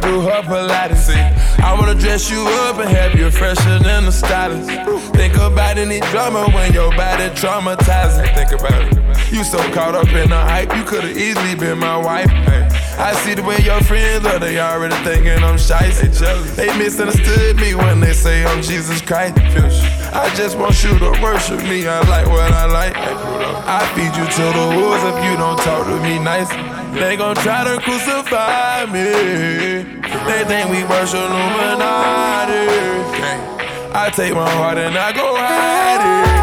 Girl do her Pilates. I wanna dress you up and have you fresher than the stylist. Think about any drama when your body traumatizing. Think about it. You so caught up in the hype, you could've easily been my wife. Hey, I see the way your friends are, they already thinking I'm shy. They jealous. They misunderstood me when they say I'm Jesus Christ. I just want you to worship me. I like what I like. I feed you to the wolves if you don't talk to me nice. They gon' try to crucify me. They think we worship Illuminati. I take my heart and I go hide it.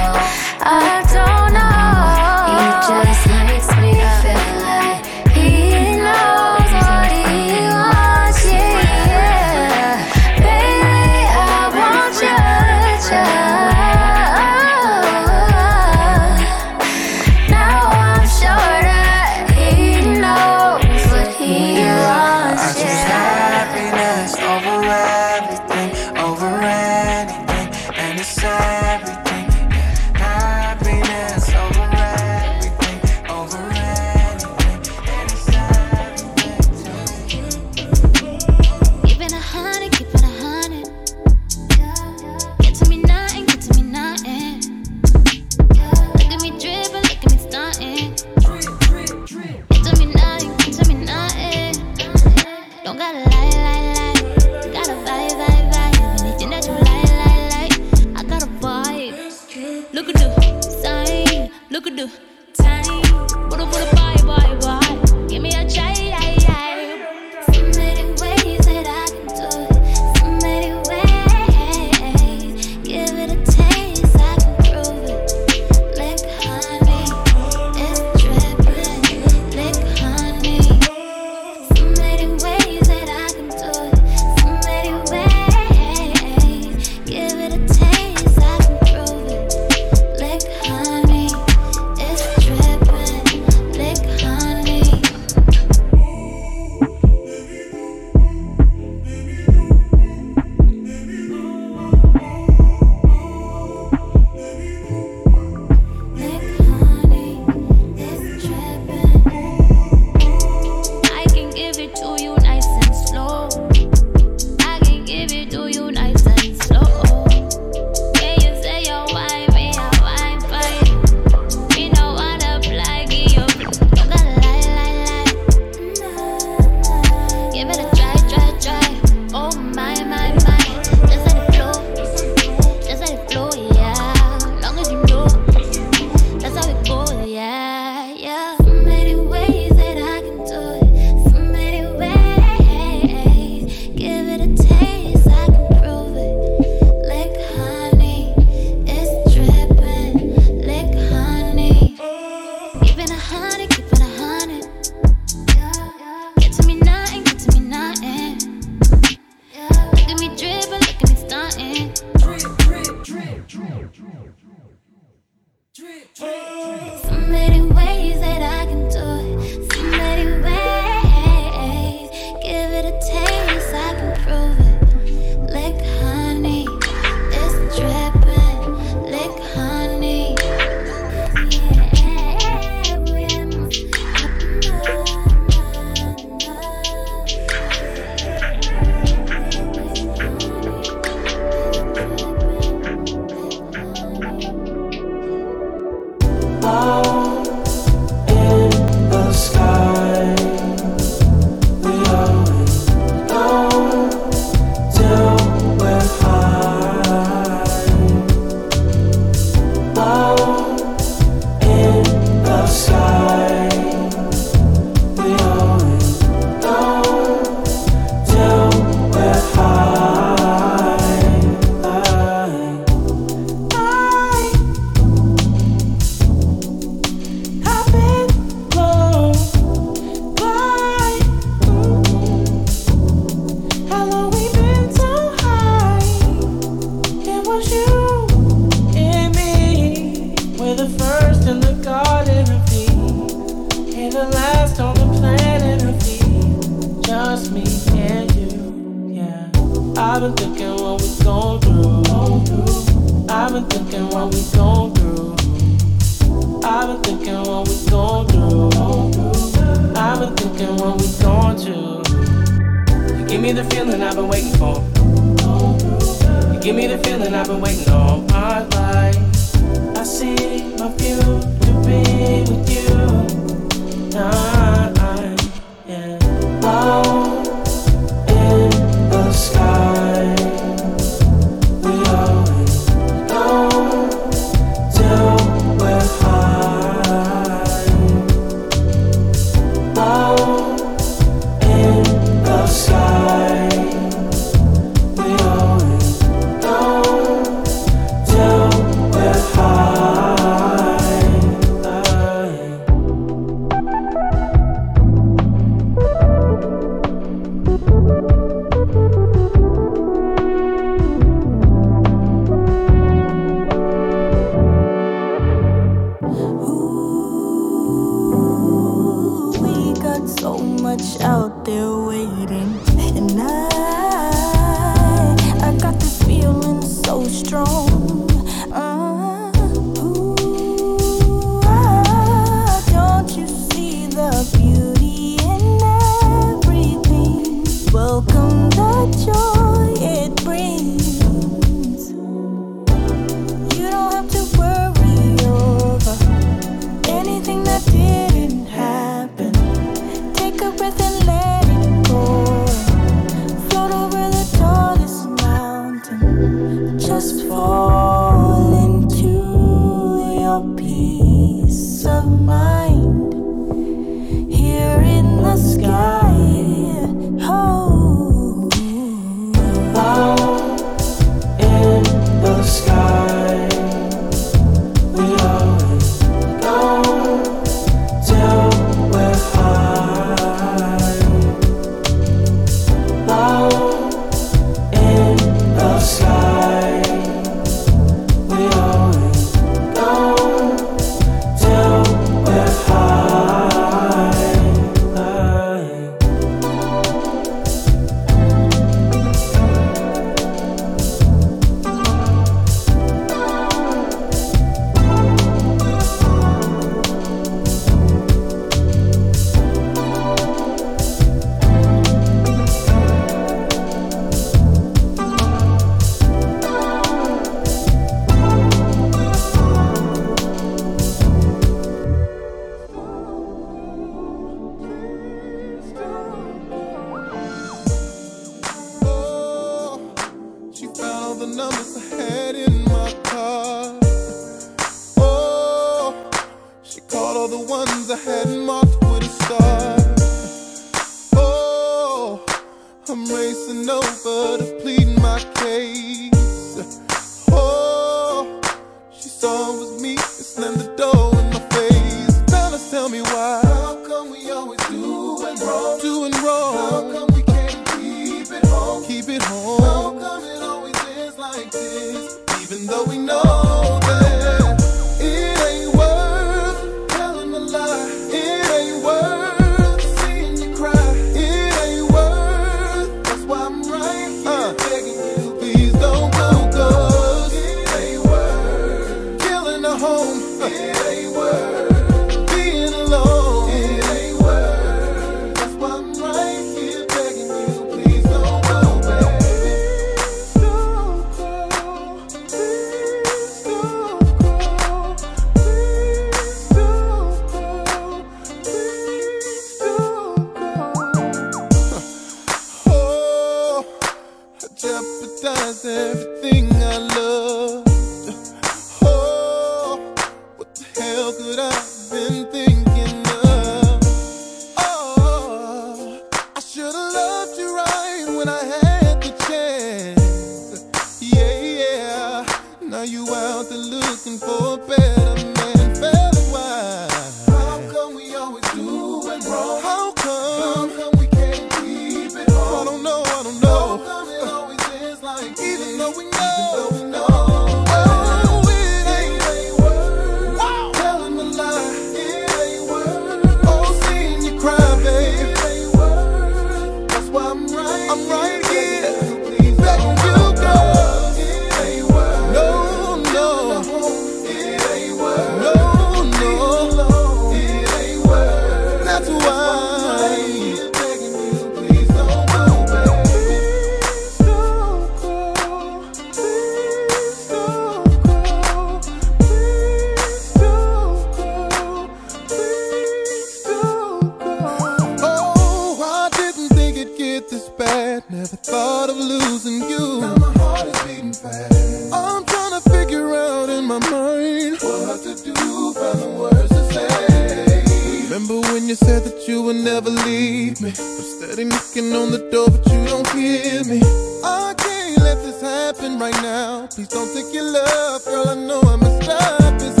Remember when you said that you would never leave me? I'm steady knocking on the door, but you don't hear me. I can't let this happen right now. Please don't take your love, girl. I know I messed up. It's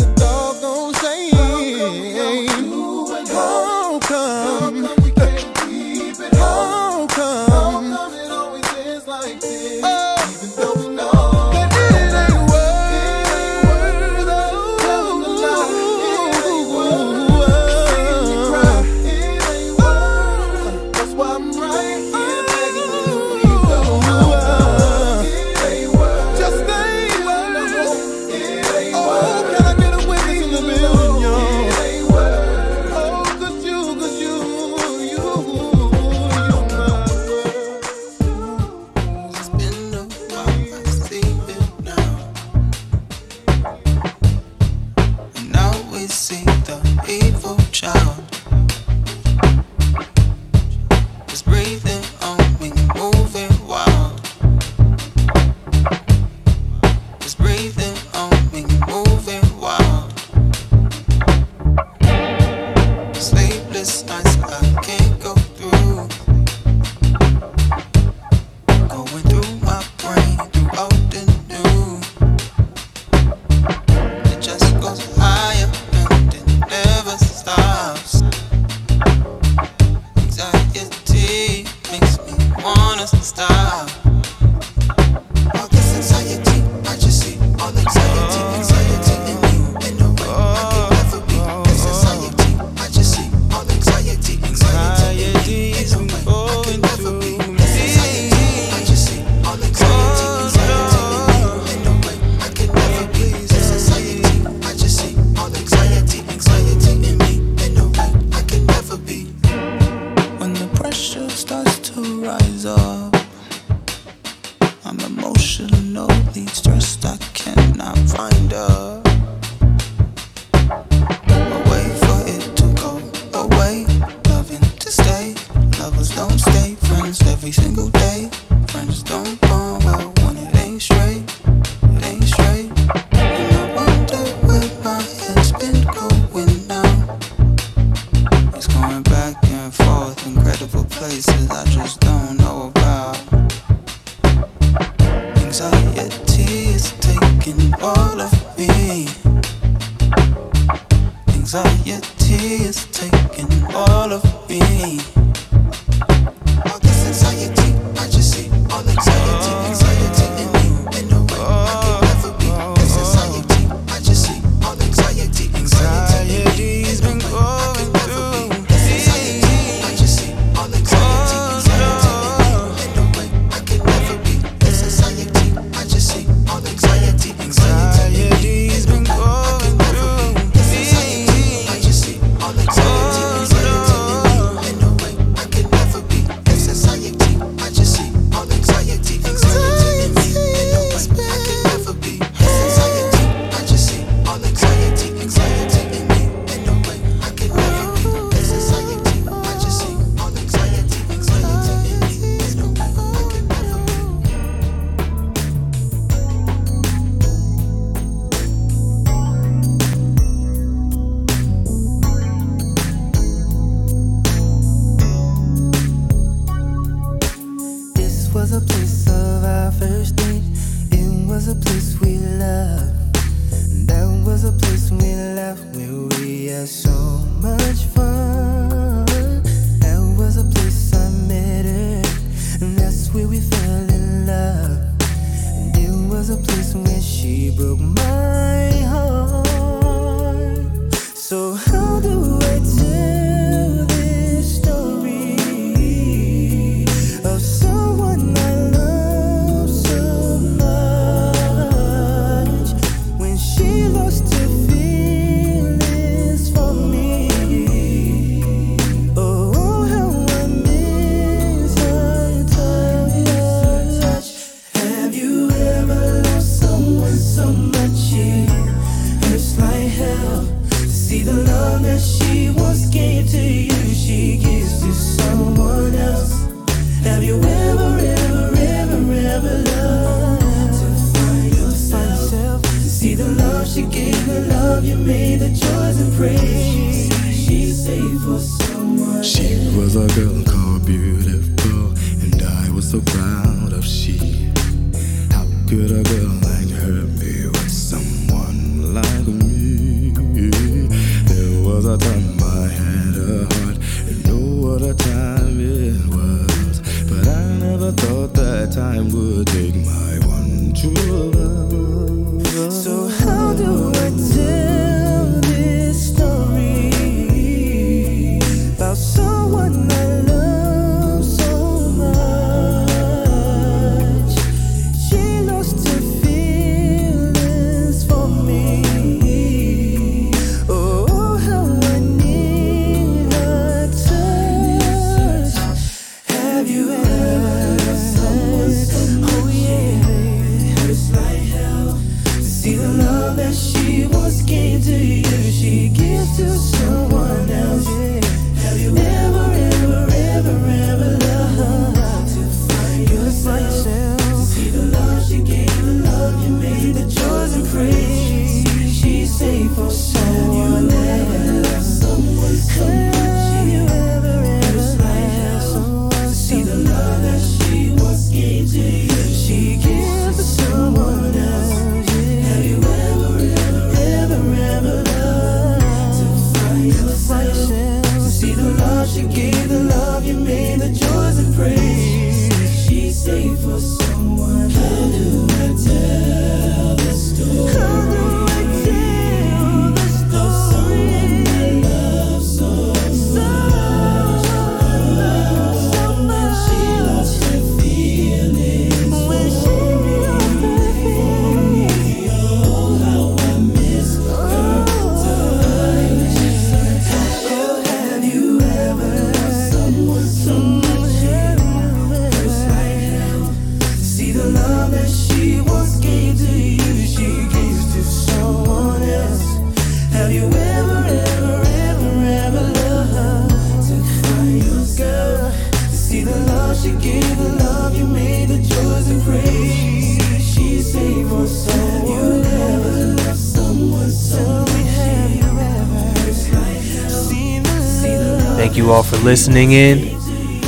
listening in.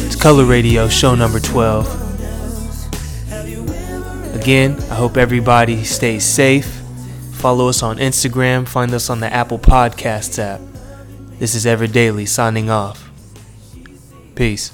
It's Colour Radio, show number 12. Again, I hope everybody stays safe. Follow us on Instagram, find us on the Apple Podcasts app. This is Ever Daily signing off. Peace.